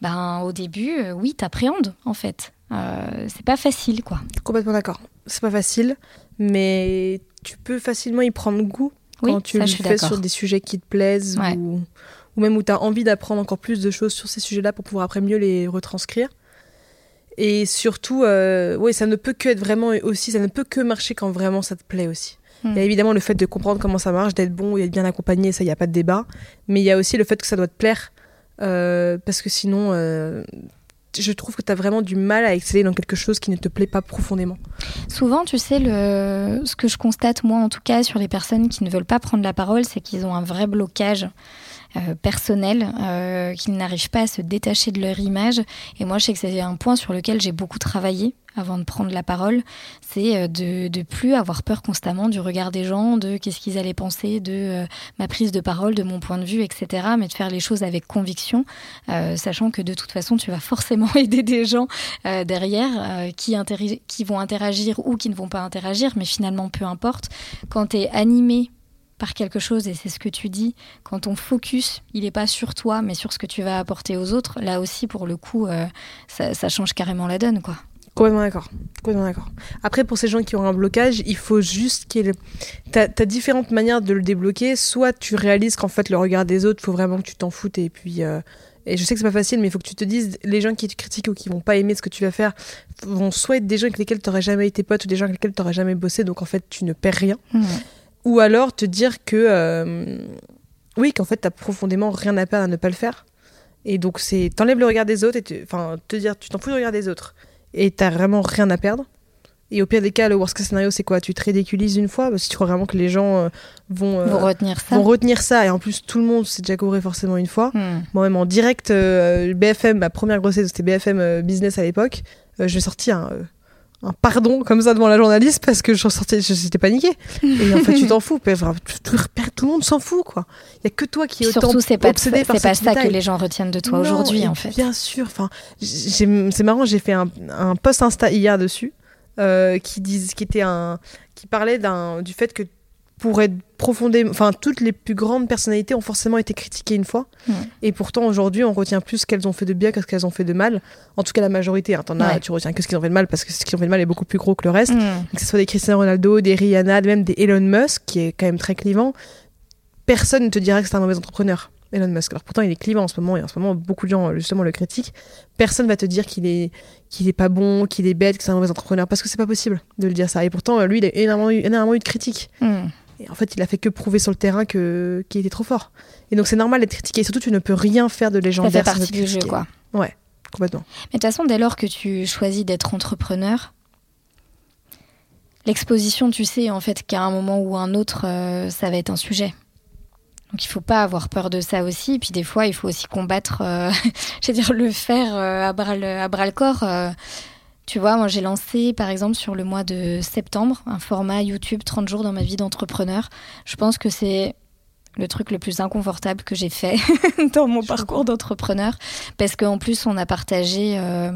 Ben, au début, euh, oui, t'appréhendes en fait. Euh, c'est pas facile, quoi. Complètement d'accord. C'est pas facile, mais tu peux facilement y prendre goût Oui, quand tu ça, le fais sur des sujets qui te plaisent Ouais. ou, ou même où tu as envie d'apprendre encore plus de choses sur ces sujets-là pour pouvoir après mieux les retranscrire. Et surtout, euh, ouais, ça ne peut que être vraiment aussi, ça ne peut que marcher quand vraiment ça te plaît aussi. Mm. Il y a évidemment le fait de comprendre comment ça marche, d'être bon et d'être bien accompagné, ça, il n'y a pas de débat. Mais il y a aussi le fait que ça doit te plaire, euh, parce que sinon, euh, je trouve que tu as vraiment du mal à exceller dans quelque chose qui ne te plaît pas profondément. Souvent, tu sais, le... ce que je constate, moi en tout cas, sur les personnes qui ne veulent pas prendre la parole, c'est qu'ils ont un vrai blocage euh, personnel, euh, qu'ils n'arrivent pas à se détacher de leur image. Et moi, je sais que c'est un point sur lequel j'ai beaucoup travaillé avant de prendre la parole, c'est euh, de, de plus avoir peur constamment du regard des gens, de qu'est-ce qu'ils allaient penser, de euh, ma prise de parole, de mon point de vue, etc. Mais de faire les choses avec conviction, euh, sachant que de toute façon, tu vas forcément aider des gens euh, derrière euh, qui, qui vont interagir ou qui ne vont pas interagir, mais finalement, peu importe. Quand tu es animé par quelque chose, et c'est ce que tu dis, quand ton focus, il n'est pas sur toi, mais sur ce que tu vas apporter aux autres, là aussi, pour le coup, euh, ça, ça change carrément la donne, quoi. Complètement d'accord. Complètement d'accord. Après, pour ces gens qui ont un blocage, il faut juste qu'il y ait. le- T'as as différentes manières de le débloquer. Soit tu réalises qu'en fait, le regard des autres, faut vraiment que tu t'en foutes. Et puis. euh, Et je sais que c'est pas facile, mais il faut que tu te dises, les gens qui te critiquent ou qui vont pas aimer ce que tu vas faire vont soit être des gens avec lesquels t'aurais jamais été pote ou des gens avec lesquels t'aurais jamais bossé, donc en fait tu ne perds rien. Ou alors te dire que euh, oui, qu'en fait t'as profondément rien à perdre à ne pas le faire. Et donc c'est t'enlèves le regard des autres et enfin te dire tu t'en fous du regard des autres et t'as vraiment rien à perdre. Et au pire des cas, le worst case scénario c'est quoi? Tu te ridiculises une fois parce que tu crois vraiment que les gens euh, vont, euh, Vous retenir ça vont retenir ça et en plus tout le monde s'est déjà couvert forcément une fois. Hmm. Moi même en direct euh, BFM, ma première grossesse c'était BFM Business à l'époque, je sortis un, euh, un pardon comme ça devant la journaliste parce que je sortais, je j'étais paniquée. Et en fait tu t'en fous, enfin, tout, tout le monde s'en fout quoi. Il y a que toi qui es Puis autant Surtout, c'est pas, c'est pas ça que les gens retiennent de toi aujourd'hui, en fait. Bien sûr. Enfin, c'est marrant. J'ai fait un, un post Insta hier dessus euh, qui disent, qui était un, qui parlait d'un du fait que pour être profondément, enfin toutes les plus grandes personnalités ont forcément été critiquées une fois. Et pourtant aujourd'hui, on retient plus ce qu'elles ont fait de bien que ce qu'elles ont fait de mal. En tout cas, la majorité. Hein, T'en as, tu retiens que ce qu'ils ont fait de mal parce que ce qu'ils ont fait de mal est beaucoup plus gros que le reste que ce soit des Cristiano Ronaldo, des Rihanna, même des Elon Musk, qui est quand même très clivant, personne ne te dira que c'est un mauvais entrepreneur, Elon Musk. Alors pourtant, il est clivant en ce moment, et en ce moment, beaucoup de gens, justement, le critiquent. Personne va te dire qu'il est, qu'il est pas bon, qu'il est bête, que c'est un mauvais entrepreneur, parce que c'est pas possible de le dire ça. Et pourtant, lui, il a énormément eu, énormément eu de critiques. Et en fait, il a fait que prouver sur le terrain que, qu'il était trop fort. Et donc, c'est normal d'être critiqué. Et surtout, tu ne peux rien faire de Ça légendaire fait sans partie du jeu, quoi. Complètement. Mais de toute façon, dès lors que tu choisis d'être entrepreneur, l'exposition, tu sais en fait qu'à un moment ou un autre, euh, ça va être un sujet. Donc il faut pas avoir peur de ça aussi. Puis des fois, il faut aussi combattre, euh, je veux dire, le faire euh, à bras le, à bras le corps. Tu vois, moi j'ai lancé par exemple sur le mois de septembre un format YouTube 30 jours dans ma vie d'entrepreneur. Je pense que c'est le truc le plus inconfortable que j'ai fait dans mon parcours d'entrepreneur parce qu'en plus on a partagé euh,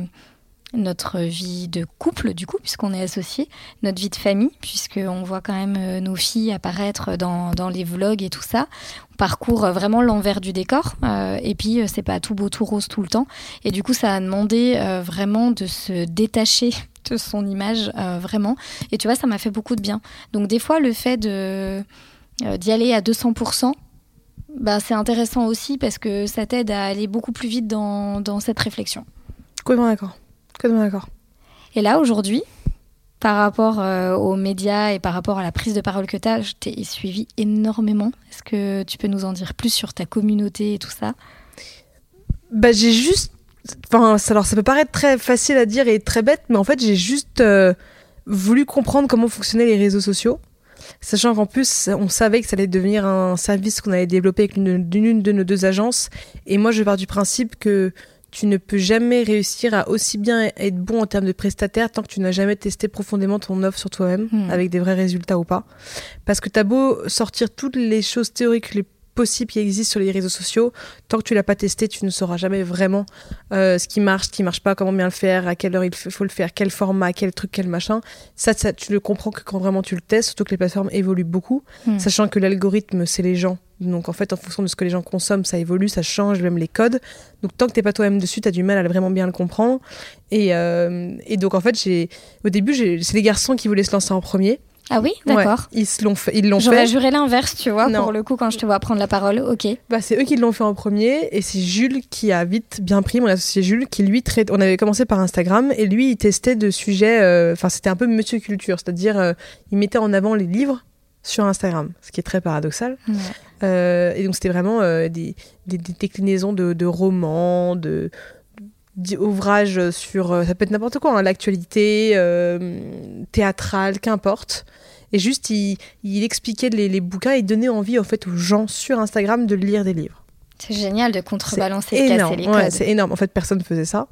notre vie de couple du coup puisqu'on est associés, notre vie de famille puisqu'on voit quand même euh, nos filles apparaître dans, dans les vlogs et tout ça. On parcourt euh, vraiment l'envers du décor euh, et puis c'est pas tout beau tout rose tout le temps et du coup ça a demandé vraiment de se détacher de son image vraiment et tu vois ça m'a fait beaucoup de bien. Donc des fois le fait de d'y aller à 200%, bah, c'est intéressant aussi parce que ça t'aide à aller beaucoup plus vite dans, dans cette réflexion. Complètement d'accord. Complètement d'accord. Et là, aujourd'hui, par rapport euh, aux médias et par rapport à la prise de parole que tu as, je t'ai suivi énormément. Est-ce que tu peux nous en dire plus sur ta communauté et tout ça? Bah j'ai juste enfin alors ça peut paraître très facile à dire et très bête mais en fait j'ai juste euh, voulu comprendre comment fonctionnaient les réseaux sociaux. Sachant qu'en plus, on savait que ça allait devenir un service qu'on allait développer avec l'une de nos deux agences. Et moi, je pars du principe que tu ne peux jamais réussir à aussi bien être bon en termes de prestataire tant que tu n'as jamais testé profondément ton offre sur toi-même, hmm. avec des vrais résultats ou pas. Parce que tu as beau sortir toutes les choses théoriques les possibles qui existent sur les réseaux sociaux, tant que tu l'as pas testé, tu ne sauras jamais vraiment euh, ce qui marche, ce qui marche pas, comment bien le faire, à quelle heure il faut le faire, quel format, quel truc, quel machin. Ça, ça tu le comprends que quand vraiment tu le testes, surtout que les plateformes évoluent beaucoup, hmm. sachant que l'algorithme, c'est les gens donc en fait, en fonction de ce que les gens consomment, ça évolue, ça change, même les codes. Donc tant que t'es pas toi-même dessus, t'as du mal à vraiment bien le comprendre. Et, euh, et donc en fait, j'ai au début, c'est les garçons qui voulaient se lancer en premier. Ah oui, d'accord. ils l'ont fait. Ils l'ont fait. J'aurais juré l'inverse, tu vois, pour le coup, quand je te vois prendre la parole. Ok. Bah, c'est eux qui l'ont fait en premier, et c'est Jules qui a vite bien pris, mon associé Jules, qui lui traite. On avait commencé par Instagram, et lui, il testait de sujets. Euh, enfin, c'était un peu Monsieur Culture, c'est-à-dire, euh, il mettait en avant les livres sur Instagram, ce qui est très paradoxal. Euh, et donc c'était vraiment euh, des, des, déclinaisons de, de romans, de d'ouvrages sur euh, ça peut être n'importe quoi, hein, l'actualité, théâtrale, qu'importe. Et juste il, il expliquait les, les, bouquins et donnait envie en fait aux gens sur Instagram de lire des livres. C'est génial de contrebalancer, de casser les codes. c'est énorme. En fait, personne ne faisait ça.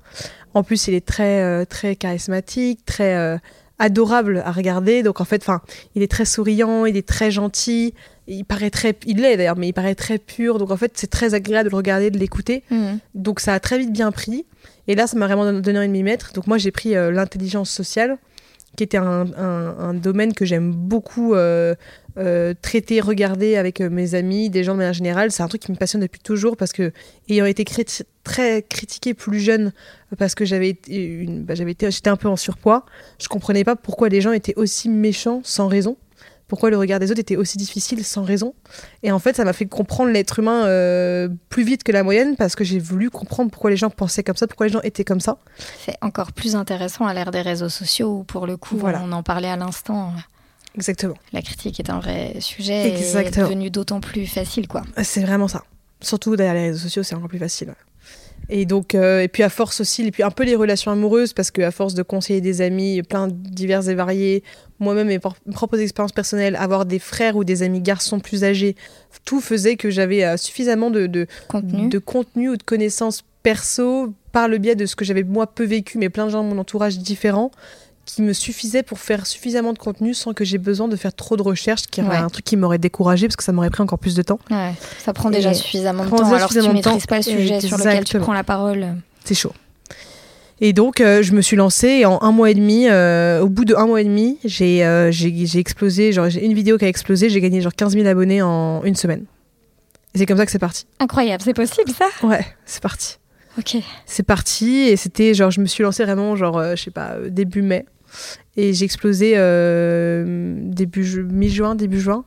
En plus, il est très très charismatique, très adorable à regarder. Donc en fait, enfin, il est très souriant, il est très gentil. Il paraît très, il l'est d'ailleurs, mais il paraît très pur. Donc en fait, c'est très agréable de le regarder, de l'écouter. Mm. Donc ça a très vite bien pris. Et là, ça m'a vraiment donné envie de m'y mettre. Donc moi, j'ai pris euh, l'intelligence sociale, qui était un, domaine que j'aime beaucoup euh, euh, traiter, regarder avec mes amis, des gens de manière générale. C'est un truc qui me passionne depuis toujours parce que, ayant été très critiqué plus jeune parce que j'avais une, bah, j'avais été, j'étais un peu en surpoids. Je comprenais pas pourquoi les gens étaient aussi méchants sans raison. Pourquoi le regard des autres était aussi difficile sans raison. Et en fait, ça m'a fait comprendre l'être humain euh, plus vite que la moyenne parce que j'ai voulu comprendre pourquoi les gens pensaient comme ça, pourquoi les gens étaient comme ça. C'est encore plus intéressant à l'ère des réseaux sociaux où, pour le coup, on en parlait à l'instant. Exactement. La critique est un vrai sujet Exactement. et est devenu d'autant plus facile, quoi. C'est vraiment ça. Surtout derrière les réseaux sociaux, c'est encore plus facile. Et donc, euh, et puis à force aussi, et puis un peu les relations amoureuses, parce qu'à force de conseiller des amis, plein divers et variés, moi-même mes propres expériences personnelles, avoir des frères ou des amis garçons plus âgés, tout faisait que j'avais euh, suffisamment de, de, contenu. de contenu ou de connaissances perso par le biais de ce que j'avais moi peu vécu, mais plein de gens de mon entourage différents, qui me suffisait pour faire suffisamment de contenu sans que j'ai besoin de faire trop de recherches, qui est un truc qui m'aurait découragé parce que ça m'aurait pris encore plus de temps. ça prend déjà suffisamment de temps. Alors si tu maîtrises pas le sujet sur lequel tu prends la parole. C'est chaud. Et donc, euh, je me suis lancée et en un mois et demi, euh, au bout de un mois et demi, j'ai euh, explosé. Genre, j'ai une vidéo qui a explosé. J'ai gagné genre 15 000 abonnés en une semaine. Et c'est comme ça que c'est parti. Incroyable, c'est possible ça? Ouais, c'est parti. Ok. C'est parti et c'était genre, je me suis lancée vraiment genre, je sais pas, début mai. Et j'ai explosé euh, début mi-juin, début juin.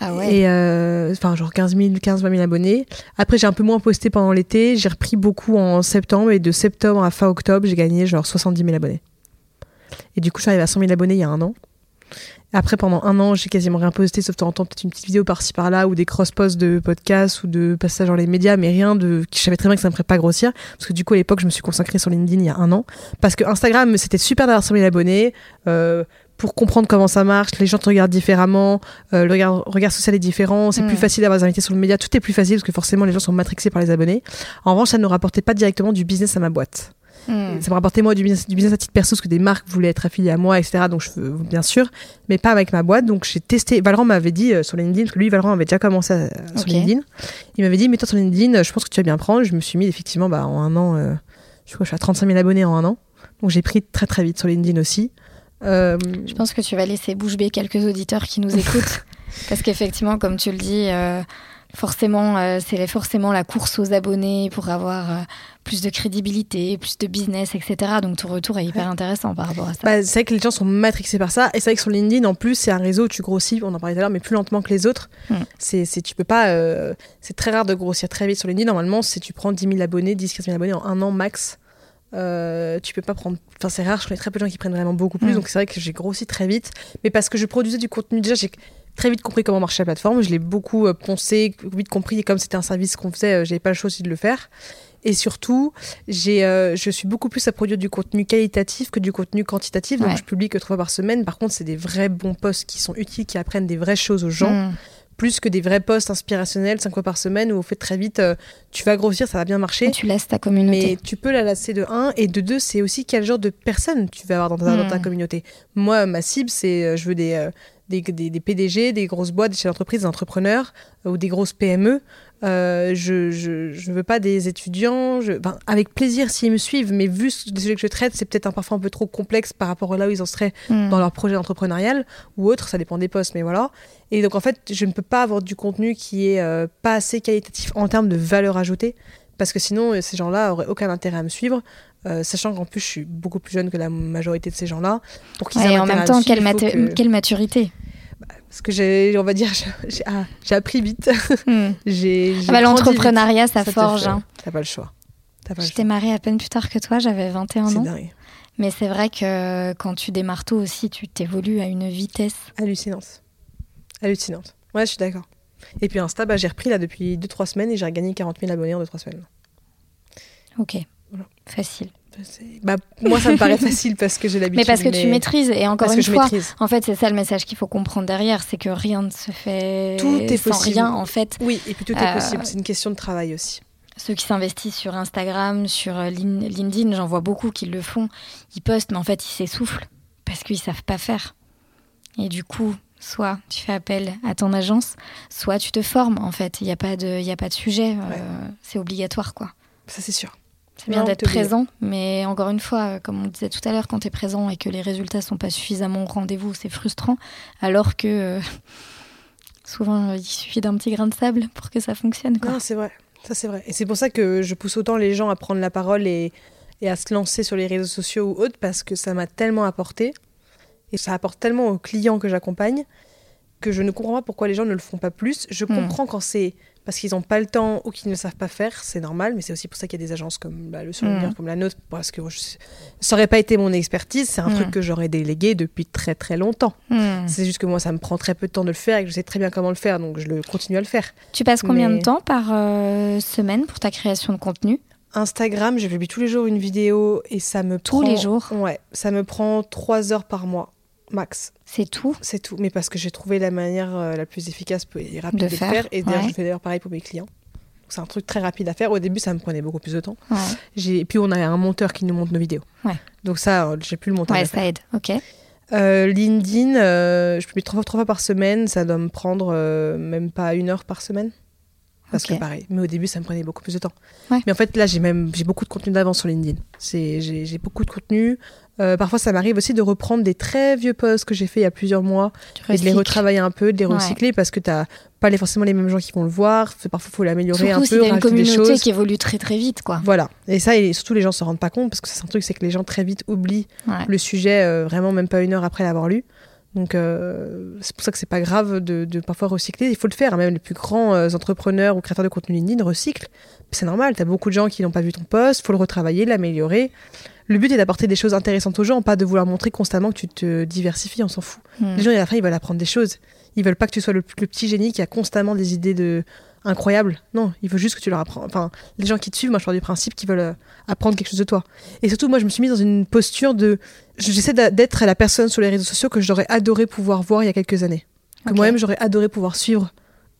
Ah ouais. Et euh, enfin, genre 15 000, 15 20 000 abonnés. Après, j'ai un peu moins posté pendant l'été. J'ai repris beaucoup en septembre. Et de septembre à fin octobre, j'ai gagné genre 70 000 abonnés. Et du coup, je suis arrivée à 100 000 abonnés il y a un an. Après, pendant un an, j'ai quasiment rien posté, sauf de temps peut-être une petite vidéo par-ci par-là, ou des cross-posts de podcasts, ou de passages dans les médias, mais rien de. Je savais très bien que ça me ferait pas grossir, parce que du coup, à l'époque, je me suis consacrée sur LinkedIn il y a un an. Parce que Instagram, c'était super d'avoir 100 000 abonnés. Euh, pour comprendre comment ça marche, les gens te regardent différemment, euh, le regard, regard, social est différent, c'est plus mm. facile d'avoir des invités sur le média, tout est plus facile parce que forcément les gens sont matrixés par les abonnés. En revanche, ça ne rapportait pas directement du business à ma boîte. Hmm. Ça me rapportait moi du business, du business à titre perso parce que des marques voulaient être affiliées à moi, etc. Donc je bien sûr, mais pas avec ma boîte. Donc j'ai testé. Valran m'avait dit euh, sur LinkedIn, parce que lui, Valran avait déjà commencé sur LinkedIn. Il m'avait dit, mets-toi sur LinkedIn, je pense que tu vas bien prendre. Je me suis mis effectivement bah, en un an, euh, je crois que je suis à 35 000 abonnés en un an. Donc j'ai pris très très vite sur LinkedIn aussi. Euh, je pense que tu vas laisser bouche bée quelques auditeurs qui nous écoutent. parce qu'effectivement, comme tu le dis, forcément, euh, c'est forcément la course aux abonnés pour avoir euh, plus de crédibilité, plus de business, etc. Donc ton retour est hyper intéressant par rapport à ça. Bah, c'est vrai que les gens sont matrixés par ça. Et c'est vrai que sur LinkedIn, en plus, c'est un réseau où tu grossis, on en parlait tout à l'heure, mais plus lentement que les autres. Hmm. C'est, tu peux pas. Euh, c'est très rare de grossir très vite sur LinkedIn. Normalement, si tu prends 10 000 abonnés, 10 15 000 abonnés en un an max. Euh, tu peux pas prendre. Enfin, c'est rare, je connais très peu de gens qui prennent vraiment beaucoup plus. Mm. Donc, c'est vrai que j'ai grossi très vite. Mais parce que je produisais du contenu, déjà, j'ai très vite compris comment marchait la plateforme. Je l'ai beaucoup euh, poncé, vite compris. Et comme c'était un service qu'on faisait, euh, j'avais pas le choix aussi de le faire. Et surtout, j'ai, euh, je suis beaucoup plus à produire du contenu qualitatif que du contenu quantitatif. Donc, Ouais. je publie que trois fois par semaine. Par contre, c'est des vrais bons posts qui sont utiles, qui apprennent des vraies choses aux gens Mm. plus que des vrais posts inspirationnels cinq fois par semaine où au fait très vite euh, tu vas grossir, ça va bien marcher. Tu laisses ta communauté. Mais tu peux la lasser de 1 et de 2, c'est aussi quel genre de personne tu vas avoir dans ta, dans ta Hmm. communauté. Moi, ma cible, c'est euh, je veux des, des, des, des PDG, des grosses boîtes, des chefs d'entreprise, des entrepreneurs euh, ou des grosses PME. Euh, je, je veux pas des étudiants. Je, ben, avec plaisir s'ils me suivent, mais vu ce- les sujets que je traite, c'est peut-être un, parfois un peu trop complexe par rapport à là où ils en seraient Mm. dans leur projet entrepreneurial ou autre, ça dépend des postes, mais voilà. Et donc en fait, je ne peux pas avoir du contenu qui est euh, pas assez qualitatif en termes de valeur ajoutée, parce que sinon ces gens-là auraient aucun intérêt à me suivre, euh, sachant qu'en plus je suis beaucoup plus jeune que la majorité de ces gens-là. Pour qu'ils Ouais, et en même temps, quelle, que- maturité? Parce que j'ai, on va dire, j'ai- ah, j'ai appris vite. Mm. j'ai, j'ai Ah bah, L'entrepreneuriat, ça, forge. hein. T'as pas le choix. T'as pas Je t'ai mariée à peine plus tard que toi, j'avais 21 C'est ans. dingue. Mais c'est vrai que quand tu démarres tôt aussi, tu t'évolues à une vitesse. Hallucinante. Hallucinante. Ouais, je suis d'accord. Et puis Insta, bah, j'ai repris là depuis 2-3 semaines et j'ai gagné 40 000 abonnés en 2-3 semaines. Ok, Voilà. facile. C'est- Bah, moi, ça me paraît facile parce que j'ai l'habitude. Mais parce que tu maîtrises, et encore parce une fois, en fait, c'est ça le message qu'il faut comprendre derrière, c'est que rien ne se fait Tout est sans possible. rien, en fait. Oui, et puis tout Euh, est possible. C'est une question de travail aussi. Ceux qui s'investissent sur Instagram, sur euh, Lin- LinkedIn, j'en vois beaucoup qui le font. Ils postent, mais en fait, ils s'essoufflent parce qu'ils savent pas faire. Et du coup, soit tu fais appel à ton agence, soit tu te formes. En fait, il n'y a pas de, y a pas de sujet. euh, c'est obligatoire, quoi. Ça, c'est sûr. C'est bien d'être présent, mais encore une fois, euh, comme on disait tout à l'heure, quand tu es présent et que les résultats sont pas suffisamment au rendez-vous, c'est frustrant. Alors que euh, souvent, euh, il suffit d'un petit grain de sable pour que ça fonctionne. Quoi. Non, c'est vrai. Ça, c'est vrai. Et c'est pour ça que je pousse autant les gens à prendre la parole et, et à se lancer sur les réseaux sociaux ou autres parce que ça m'a tellement apporté et ça apporte tellement aux clients que j'accompagne que je ne comprends pas pourquoi les gens ne le font pas plus. Je Hmm. comprends quand c'est parce qu'ils n'ont pas le temps ou qu'ils ne savent pas faire, c'est normal, mais c'est aussi pour ça qu'il y a des agences comme bah, le Souvenir, Mm. comme la nôtre, parce que je, ça n'aurait pas été mon expertise, c'est un Mm. truc que j'aurais délégué depuis très très longtemps. Hmm. C'est juste que moi, ça me prend très peu de temps de le faire et que je sais très bien comment le faire, donc je le continue à le faire. Tu passes combien Mais- de temps par euh, semaine pour ta création de contenu? Instagram, je publie tous les jours une vidéo et ça me Tous prend- les jours Ouais, ça me prend trois heures par mois, max. C'est tout C'est tout. Mais parce que j'ai trouvé la manière euh, la plus efficace et rapide De faire, faire. Et d'ailleurs, ouais. je fais d'ailleurs pareil pour mes clients. C'est un truc très rapide à faire. Au début, ça me prenait beaucoup plus de temps. Ouais, J'ai... Et puis, on a un monteur qui nous monte nos vidéos. Ouais. Donc ça, euh, j'ai plus le montage ouais à faire. ça aide. Ok. Euh, LinkedIn, euh, je publie trois fois, trois fois par semaine. Ça doit me prendre même pas une heure par semaine. Parce Ok. que pareil, mais au début, ça me prenait beaucoup plus de temps. Ouais. Mais en fait, là, j'ai même j'ai beaucoup de contenu d'avance sur LinkedIn. C'est, j'ai, beaucoup de contenu. Euh, parfois, ça m'arrive aussi de reprendre des très vieux posts que j'ai fait il y a plusieurs mois et de les retravailler un peu, de les Ouais. recycler parce que t'as pas les, forcément les mêmes gens qui vont le voir. Parfois, il faut l'améliorer Surtout un peu, t'as une communauté qui évolue très très vite, quoi. Voilà. Et ça, et surtout, les gens se rendent pas compte parce que c'est un truc, c'est que les gens très vite oublient Ouais. le sujet euh, vraiment même pas une heure après l'avoir lu. Donc euh, c'est pour ça que c'est pas grave de, de parfois recycler. Il faut le faire. hein. Même les plus grands euh, entrepreneurs ou créateurs de contenu LinkedIn recyclent. C'est normal. T'as beaucoup de gens qui n'ont pas vu ton post. Faut le retravailler, l'améliorer. Le but est d'apporter des choses intéressantes aux gens, pas de vouloir montrer constamment que tu te diversifies. On s'en fout. Hmm. Les gens à la fin ils veulent apprendre des choses. Ils veulent pas que tu sois le, le petit génie qui a constamment des idées de incroyables. Non, il faut juste que tu leur apprends. Enfin, les gens qui te suivent, moi je pars du principe qu'ils veulent euh, apprendre quelque chose de toi. Et surtout, moi je me suis mise dans une posture de. J'essaie d'être la personne sur les réseaux sociaux que j'aurais adoré pouvoir voir il y a quelques années. Que moi-même j'aurais adoré pouvoir suivre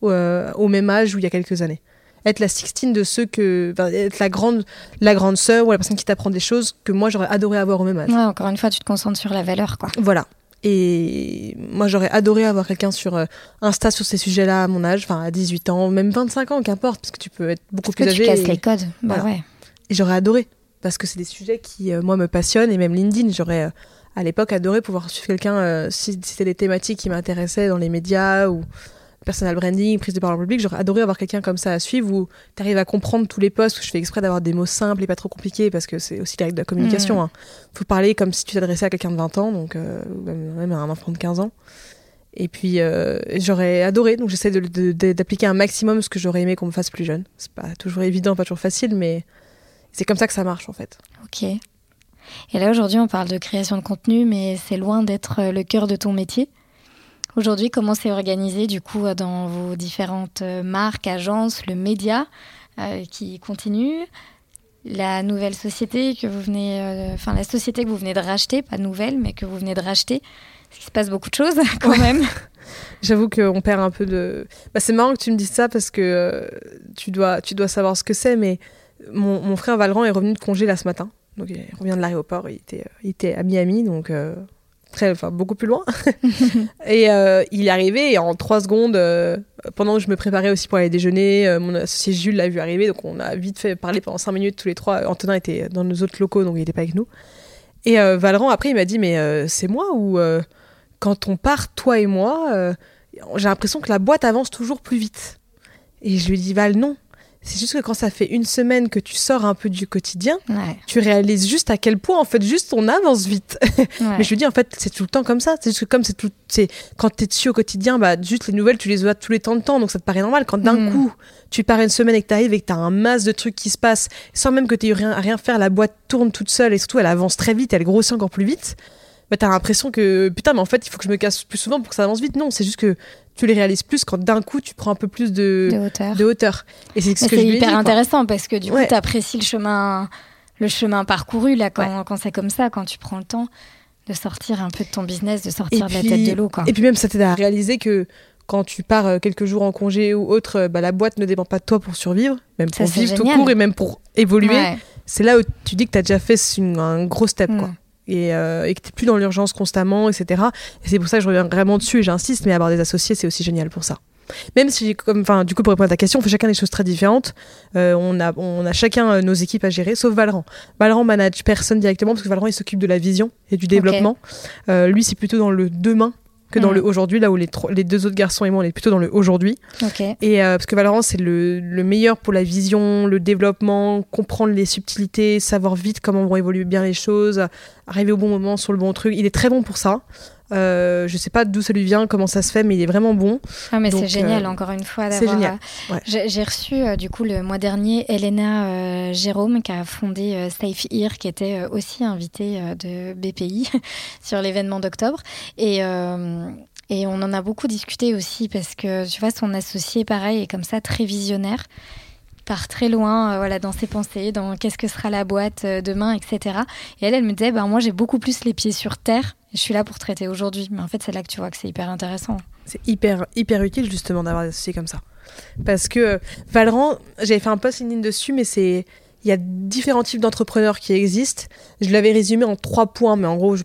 euh, au même âge ou il y a quelques années. Être la Sixtine de ceux que. enfin, être la grande, la grande sœur ou la personne qui t'apprend des choses que moi j'aurais adoré avoir au même âge. Ouais, encore une fois, tu te concentres sur la valeur, quoi. Voilà. Et moi, j'aurais adoré avoir quelqu'un sur euh, Insta sur ces sujets-là à mon âge, enfin à 18 ans, même 25 ans, qu'importe, parce que tu peux être beaucoup Parce plus que tu casses et, les codes. Bah Voilà. ouais. et j'aurais adoré, parce que c'est des sujets qui, euh, moi, me passionnent, et même LinkedIn, j'aurais euh, à l'époque adoré pouvoir suivre quelqu'un, euh, si c'était des thématiques qui m'intéressaient dans les médias ou personal branding, prise de parole en public, j'aurais adoré avoir quelqu'un comme ça à suivre où tu arrives à comprendre tous les posts, où je fais exprès d'avoir des mots simples et pas trop compliqués, parce que c'est aussi la règle de la communication. Mm. hein. faut parler comme si tu t'adressais à quelqu'un de 20 ans, donc euh, ou même, à un enfant de 15 ans. Et puis euh, j'aurais adoré, donc j'essaie d'appliquer un maximum ce que j'aurais aimé qu'on me fasse plus jeune. C'est pas toujours évident, pas toujours facile, mais C'est comme ça que ça marche en fait. Ok. Et là aujourd'hui, on parle de création de contenu, mais c'est loin d'être le cœur de ton métier. Aujourd'hui, comment c'est organisé du coup dans vos différentes euh, marques, agences, le média euh, qui continue, la nouvelle société que vous venez, enfin la société que vous venez de racheter, pas nouvelle, mais que vous venez de racheter. Il se passe beaucoup de choses quand même. J'avoue qu'on perd un peu de. Bah, c'est marrant que tu me dises ça parce que tu, dois, tu dois savoir ce que c'est, mais mon, mon frère Valran est revenu de congé là ce matin. Donc il revient de l'aéroport, il était, il était à Miami, donc euh, très, enfin, beaucoup plus loin. et euh, il est arrivé en trois secondes, euh, pendant que je me préparais aussi pour aller déjeuner, mon associé Jules l'a vu arriver, donc on a vite fait parler pendant cinq minutes tous les trois. Antonin était dans nos autres locaux, donc il n'était pas avec nous. Et Valran, après, il m'a dit, mais c'est moi ou quand on part, toi et moi, j'ai l'impression que la boîte avance toujours plus vite. Et je lui ai dit, Val, non, c'est juste que quand ça fait une semaine que tu sors un peu du quotidien, tu réalises juste à quel point, en fait, juste on avance vite. Mais je lui dis, en fait, c'est tout le temps comme ça. C'est juste que comme c'est tout, c'est quand t'es dessus au quotidien, bah, juste les nouvelles, tu les vois tous les temps de temps, donc ça te paraît normal. Quand d'un mm. coup, tu pars une semaine et que t'arrives et que t'as un masse de trucs qui se passent, sans même que t'aies rien à rien faire, la boîte tourne toute seule et surtout elle avance très vite, elle grossit encore plus vite. Bah, t'as l'impression que putain, mais en fait, il faut que je me casse plus souvent pour que ça avance vite. Non, c'est juste que tu les réalises plus quand d'un coup tu prends un peu plus de, de hauteur. Et c'est ce que hyper intéressant parce que du coup, tu apprécies le chemin, le chemin parcouru là quand, quand c'est comme ça, quand tu prends le temps de sortir un peu de ton business, de sortir de la tête de l'eau. Et puis même, ça t'aide à réaliser que quand tu pars euh, quelques jours en congé ou autre, euh, bah, la boîte ne dépend pas de toi pour survivre, même pour vivre tout court et même pour évoluer. C'est là où tu dis que tu as déjà fait un gros step. Quoi. Et, euh, et que tu plus dans l'urgence constamment, etc. Et c'est pour ça que je reviens vraiment dessus et j'insiste, mais avoir des associés, c'est aussi génial pour ça. Même si, comme, enfin, du coup, pour répondre à ta question, on fait chacun des choses très différentes. Euh, on, a, on a chacun euh, nos équipes à gérer, sauf Valran. Valran manage personne directement parce que Valran, il s'occupe de la vision et du développement. Euh, lui, c'est plutôt dans le demain que dans mm. le aujourd'hui, là où les, les, deux autres garçons et moi, on est plutôt dans le aujourd'hui. Et euh, parce que Valorant, c'est le, le, meilleur pour la vision, le développement, comprendre les subtilités, savoir vite comment vont évoluer bien les choses, arriver au bon moment sur le bon truc. Il est très bon pour ça. Euh, je sais pas d'où ça lui vient, comment ça se fait, mais il est vraiment bon. Ah, mais c'est génial, euh, encore une fois. C'est génial. Euh, j'ai reçu, du coup, le mois dernier, Elena Jérôme, qui a fondé Safe Ear, qui était aussi invitée de BPI sur l'événement d'octobre. Et. Et on en a beaucoup discuté aussi parce que tu vois, son associé, pareil, est comme ça, très visionnaire part très loin voilà, dans ses pensées, dans qu'est-ce que sera la boîte demain, etc. Et elle, elle me disait, ben, moi j'ai beaucoup plus les pieds sur terre je suis là pour traiter aujourd'hui. Mais en fait, c'est là que tu vois que c'est hyper intéressant. C'est hyper, hyper utile justement d'avoir des associés comme ça. Parce que Valran, j'avais fait un post LinkedIn dessus, mais c'est. Il y a différents types d'entrepreneurs qui existent. Je l'avais résumé en trois points, mais en gros,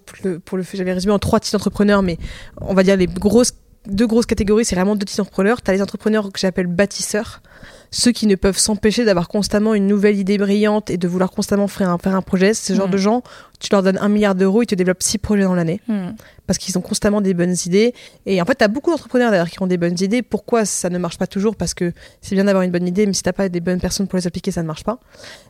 pour le, j'avais résumé en trois types d'entrepreneurs, mais on va dire les grosses, deux grosses catégories, c'est vraiment deux types d'entrepreneurs. Tu as les entrepreneurs que j'appelle bâtisseurs, ceux qui ne peuvent s'empêcher d'avoir constamment une nouvelle idée brillante et de vouloir constamment faire un, faire un projet. C'est ce genre mm. de gens, tu leur donnes un milliard d'euros, ils te développent six projets dans l'année. Mm. Parce qu'ils ont constamment des bonnes idées. Et en fait, tu as beaucoup d'entrepreneurs d'ailleurs qui ont des bonnes idées. Pourquoi ça ne marche pas toujours? Parce que c'est bien d'avoir une bonne idée, mais si tu pas des bonnes personnes pour les appliquer, ça ne marche pas.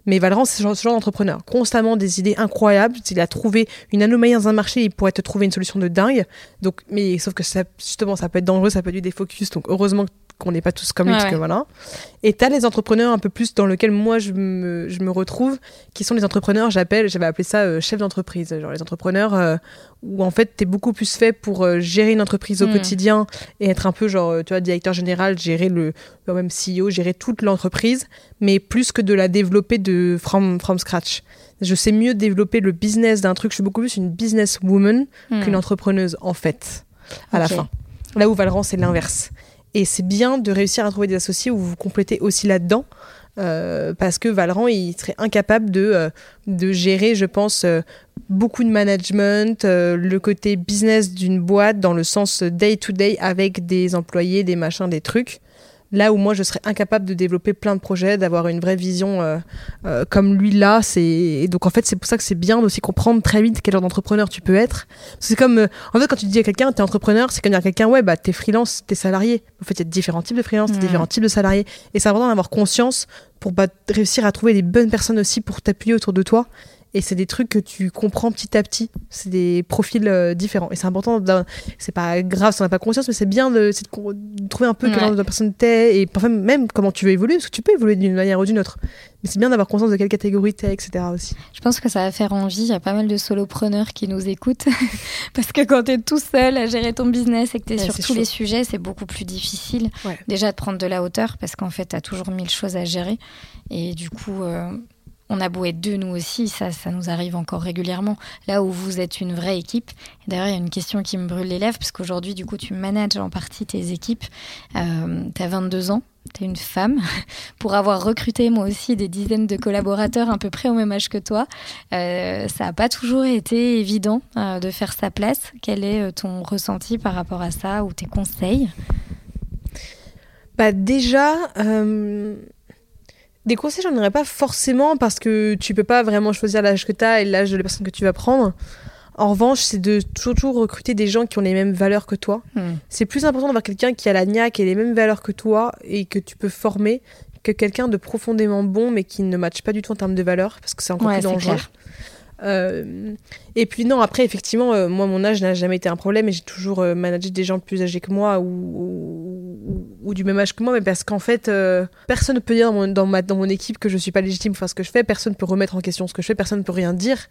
Mais Valorant, c'est ce genre, genre d'entrepreneur. Constamment des idées incroyables. S'il a trouvé une anomalie dans un marché, il pourrait te trouver une solution de dingue. Donc, mais sauf que ça, justement, ça peut être dangereux, ça peut être du défocus. Donc, heureusement que qu'on n'est pas tous comme lui, parce que voilà. Et tu as les entrepreneurs un peu plus dans lesquels moi je me, je me retrouve, qui sont les entrepreneurs, j'appelle, j'avais appelé ça euh, chef d'entreprise. Genre les entrepreneurs euh, où en fait tu es beaucoup plus fait pour euh, gérer une entreprise au hmm. quotidien et être un peu genre, tu vois, directeur général, gérer le, même CEO, gérer toute l'entreprise, mais plus que de la développer de from, from scratch. Je sais mieux développer le business d'un truc, je suis beaucoup plus une business woman hmm. qu'une entrepreneuse en fait, à la fin. Là où Valorant, c'est l'inverse. Et c'est bien de réussir à trouver des associés où vous vous complétez aussi là-dedans. Euh, parce que Valran, il serait incapable de, euh, de gérer, je pense, euh, beaucoup de management, le côté business d'une boîte dans le sens day-to-day avec des employés, des machins, des trucs. Là où moi je serais incapable de développer plein de projets, d'avoir une vraie vision euh, euh, comme lui là, c'est donc en fait c'est pour ça que c'est bien aussi comprendre très vite quel genre d'entrepreneur tu peux être. C'est comme euh, en fait quand tu dis à quelqu'un t'es entrepreneur, c'est comme dire à quelqu'un ouais bah t'es freelance, t'es salarié. En fait il y a différents types de freelance, mmh. différents types de salariés et c'est important d'avoir conscience pour bah, réussir à trouver des bonnes personnes aussi pour t'appuyer autour de toi Et c'est des trucs que tu comprends petit à petit. C'est des profils euh, différents. Et c'est important. C'est pas grave si on n'a pas conscience, mais c'est bien de, trouver un peu quel Ouais. genre de personne t'es et parfois même comment tu veux évoluer, parce que tu peux évoluer d'une manière ou d'une autre. Mais c'est bien d'avoir conscience de quelle catégorie t'es, etc. aussi. Je pense que ça va faire envie. Il y a pas mal de solopreneurs qui nous écoutent. Parce que quand tu es tout seul à gérer ton business et que tu es Ouais, sur tous chaud. les sujets, c'est beaucoup plus difficile. Ouais. Déjà de prendre de la hauteur parce qu'en fait, tu as toujours mille choses à gérer. Et du coup, euh, on a beau être deux, nous aussi, ça, ça nous arrive encore régulièrement. Là où vous êtes une vraie équipe. D'ailleurs, il y a une question qui me brûle les lèvres parce qu'aujourd'hui, du coup, tu manages en partie tes équipes. Tu as 22 ans. Tu es une femme. Pour avoir recruté moi aussi des dizaines de collaborateurs à peu près au même âge que toi, euh, ça n'a pas toujours été évident euh, de faire sa place. Quel est euh, ton ressenti par rapport à ça ou tes conseils? Bah déjà, des conseils, j'en aurais pas forcément parce que tu peux pas vraiment choisir l'âge que tu as et l'âge de la personne que tu vas prendre. En revanche, c'est de toujours recruter des gens qui ont les mêmes valeurs que toi. Hmm. C'est plus important d'avoir quelqu'un qui a la niaque et les mêmes valeurs que toi et que tu peux former que quelqu'un de profondément bon mais qui ne matche pas du tout en termes de valeurs parce que c'est encore Ouais, plus dangereux. clair. Euh, et puis non, après, effectivement, euh, moi, mon âge n'a jamais été un problème et j'ai toujours euh, managé des gens plus âgés que moi ou, ou, ou du même âge que moi, mais parce qu'en fait, personne ne peut dire dans mon, ma, dans mon équipe que je suis pas légitime pour faire ce que je fais, personne ne peut remettre en question ce que je fais, personne ne peut rien dire.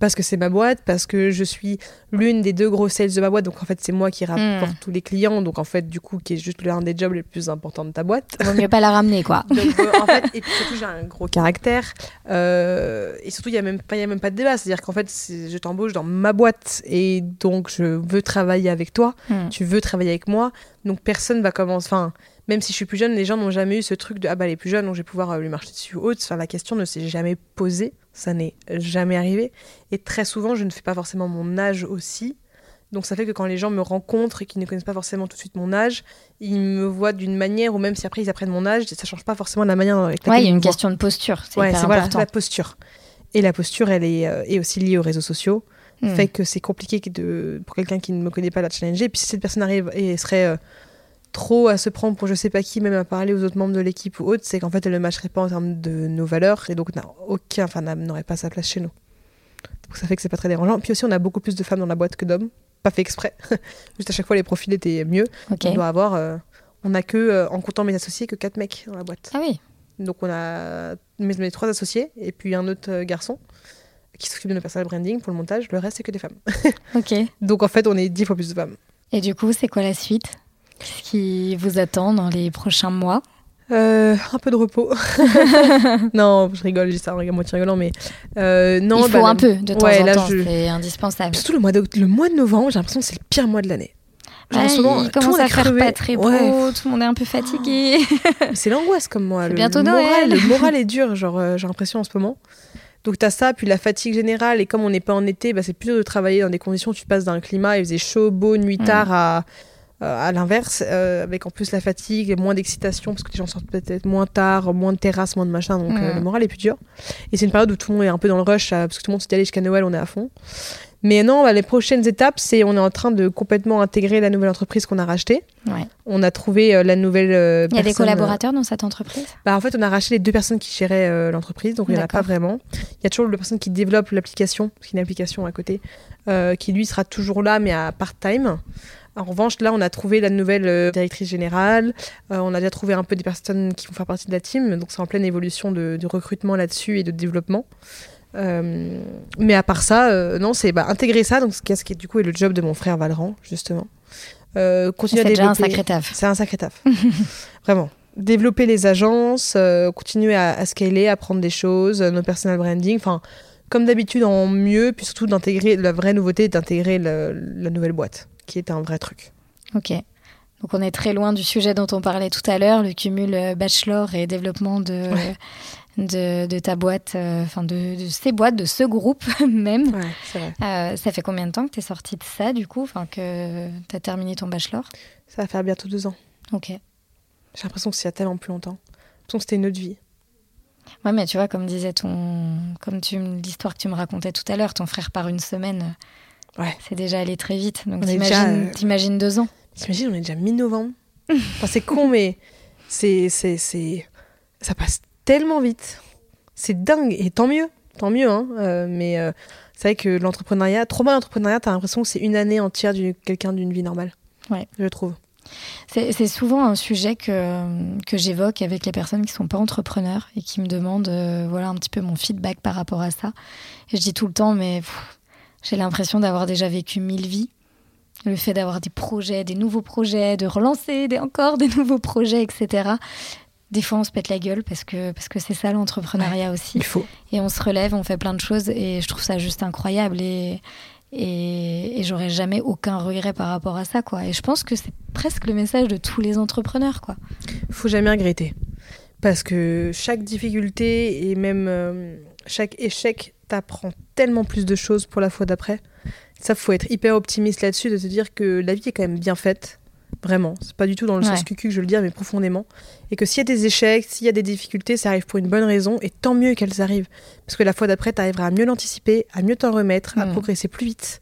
Parce que c'est ma boîte, parce que je suis l'une des deux grosses sales de ma boîte, donc en fait c'est moi qui rapporte Mm. tous les clients, donc en fait du coup qui est juste l'un des jobs les plus importants de ta boîte. Vaut mieux pas la ramener, quoi. Donc, euh, en fait, et puis surtout, j'ai un gros caractère. euh, et surtout, il n'y a, même pas- y a même pas de débat. C'est-à-dire qu'en fait, je t'embauche dans ma boîte. Et donc, je veux travailler avec toi. Hmm. Tu veux travailler avec moi. Donc, personne va commencer. Enfin, même si je suis plus jeune, les gens n'ont jamais eu ce truc de Ah bah, elle est plus jeune, donc je vais pouvoir euh, lui marcher dessus ou autre. Enfin, la question ne s'est jamais posée. Ça n'est jamais arrivé. Et très souvent, je ne fais pas forcément mon âge aussi. Donc ça fait que quand les gens me rencontrent et qu'ils ne connaissent pas forcément tout de suite mon âge, ils me voient d'une manière, ou même si après ils apprennent mon âge, ça change pas forcément la manière avec laquelle Ouais, il y a une question de posture. C'est Ouais, c'est voilà, la posture. Et la posture, elle est, euh, est aussi liée aux réseaux sociaux. Hmm. Fait que c'est compliqué de, pour quelqu'un qui ne me connaît pas la challenger. Et puis si cette personne arrive et serait euh, trop à se prendre pour je sais pas qui, même à parler aux autres membres de l'équipe ou autre, c'est qu'en fait elle ne matcherait pas en termes de nos valeurs et donc n'a aucun, enfin n'a- n'aurait pas sa place chez nous. Donc ça fait que c'est pas très dérangeant. Puis aussi on a beaucoup plus de femmes dans la boîte que d'hommes, pas fait exprès. Juste à chaque fois les profils étaient mieux. Ok. On doit avoir, euh, on a que, euh, en comptant mes associés, que quatre mecs dans la boîte. Ah oui. Donc on a mes, mes trois associés et puis un autre euh, garçon qui s'occupe de nos personal branding pour le montage. Le reste c'est que des femmes. Ok. Donc en fait on est dix fois plus de femmes. Et du coup, c'est quoi la suite? Qu'est-ce qui vous attend dans les prochains mois Euh, un peu de repos. non, je rigole, dis ça en moitié rigolant, mais euh, non. Il faut bah, un peu de temps ouais, en là, temps, je- c'est indispensable. Surtout le mois, de, le mois de novembre, j'ai l'impression que c'est le pire mois de l'année. Ouais, il commence à faire crevé. pas très beau, Ouais. tout le monde est un peu fatigué. C'est l'angoisse comme moi. Le, bientôt moral, Noël. le moral est dur, genre euh, j'ai l'impression en ce moment. Donc t'as ça, puis la fatigue générale, et comme on n'est pas en été, bah, c'est plus dur de travailler dans des conditions où tu passes d'un climat, il faisait chaud, beau, nuit Mm. tard, à, à l'inverse, euh, avec en plus la fatigue, et moins d'excitation, parce que les gens sortent peut-être moins tard, moins de terrasse, moins de machin, donc euh, le moral est plus dur. Et c'est une période où tout le monde est un peu dans le rush, euh, parce que tout le monde se dit allez jusqu'à Noël, on est à fond. Mais non, bah, les prochaines étapes, c'est on est en train de complètement intégrer la nouvelle entreprise qu'on a rachetée. Ouais. On a trouvé euh, la nouvelle. euh, Il y a des euh, collaborateurs dans cette entreprise? Bah, en fait, on a racheté les deux personnes qui géraient euh, l'entreprise, donc il n'y en a pas vraiment. Il y a toujours la personne qui développe l'application, parce qu'il y a une application à côté, euh, qui lui sera toujours là, mais à part-time. En revanche, là, on a trouvé la nouvelle euh, directrice générale. Euh, on a déjà trouvé un peu des personnes qui vont faire partie de la team, donc c'est en pleine évolution de, de recrutement là-dessus et de développement. Euh, mais à part ça, euh, non, c'est bah, intégrer ça, donc ce qui est- du coup est le job de mon frère Valran, justement. C'est continuer à déjà un développer- sacré taf. c'est un sacré taf. Vraiment. Développer les agences, continuer à, à scaler, apprendre des choses, nos personal branding. Enfin, comme d'habitude, en mieux, puis surtout d'intégrer la vraie nouveauté, d'intégrer la nouvelle boîte, qui est un vrai truc. Ok. Donc on est très loin du sujet dont on parlait tout à l'heure, le cumul euh, bachelor et développement de, Ouais. de, de ta boîte, euh, enfin de, de ces boîtes, de ce groupe même. Ouais, c'est vrai. Euh, ça fait combien de temps que tu es sortie de ça du coup, enfin que tu as terminé ton bachelor? Ça va faire bientôt deux ans. Ok. J'ai l'impression que c'est il y a tellement plus longtemps. J'ai que c'était une autre vie. Ouais, mais tu vois, comme disait ton, comme tu l'histoire que tu me racontais tout à l'heure, ton frère part une semaine, Ouais. c'est déjà allé très vite. Donc t'imagines, euh, t'imagines deux ans. T'imagines, on est déjà mi-novembre. Enfin, c'est con, mais c'est, c'est, c'est... ça passe tellement vite. C'est dingue, et tant mieux. tant mieux. Hein, euh, mais euh, c'est vrai que l'entrepreneuriat, trop mal l'entrepreneuriat, t'as l'impression que c'est une année entière de quelqu'un d'une vie normale. Ouais. Je trouve. C'est souvent un sujet que, que j'évoque avec les personnes qui sont pas entrepreneurs et qui me demandent euh, voilà un petit peu mon feedback par rapport à ça. Et je dis tout le temps, mais j'ai l'impression d'avoir déjà vécu mille vies. Le fait d'avoir des projets, des nouveaux projets, de relancer des, encore des nouveaux projets, etc. Des fois, on se pète la gueule parce que parce que c'est ça l'entrepreneuriat aussi. Il faut. Et on se relève, on fait plein de choses et je trouve ça juste incroyable et et, et j'aurais jamais aucun regret par rapport à ça quoi. Et je pense que c'est presque le message de tous les entrepreneurs quoi. Faut jamais regretter parce que chaque difficulté et même euh, chaque échec t'apprend tellement plus de choses pour la fois d'après. Ça, faut être hyper optimiste là-dessus, de se dire que la vie est quand même bien faite. Vraiment. C'est pas du tout dans le sens cucu que je veux le dire, mais profondément. Et que s'il y a des échecs, s'il y a des difficultés, ça arrive pour une bonne raison. Et tant mieux qu'elles arrivent. Parce que la fois d'après, tu arriveras à mieux l'anticiper, à mieux t'en remettre, à Mm. progresser plus vite.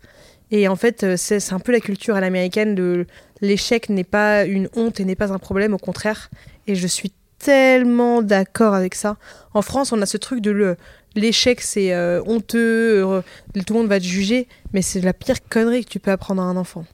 Et en fait, euh, c'est un peu la culture à l'américaine de l'échec n'est pas une honte et n'est pas un problème, au contraire. Et je suis tellement d'accord avec ça. En France, on a ce truc de le l'échec, c'est euh, honteux, euh, tout le monde va te juger, mais c'est la pire connerie que tu peux apprendre à un enfant.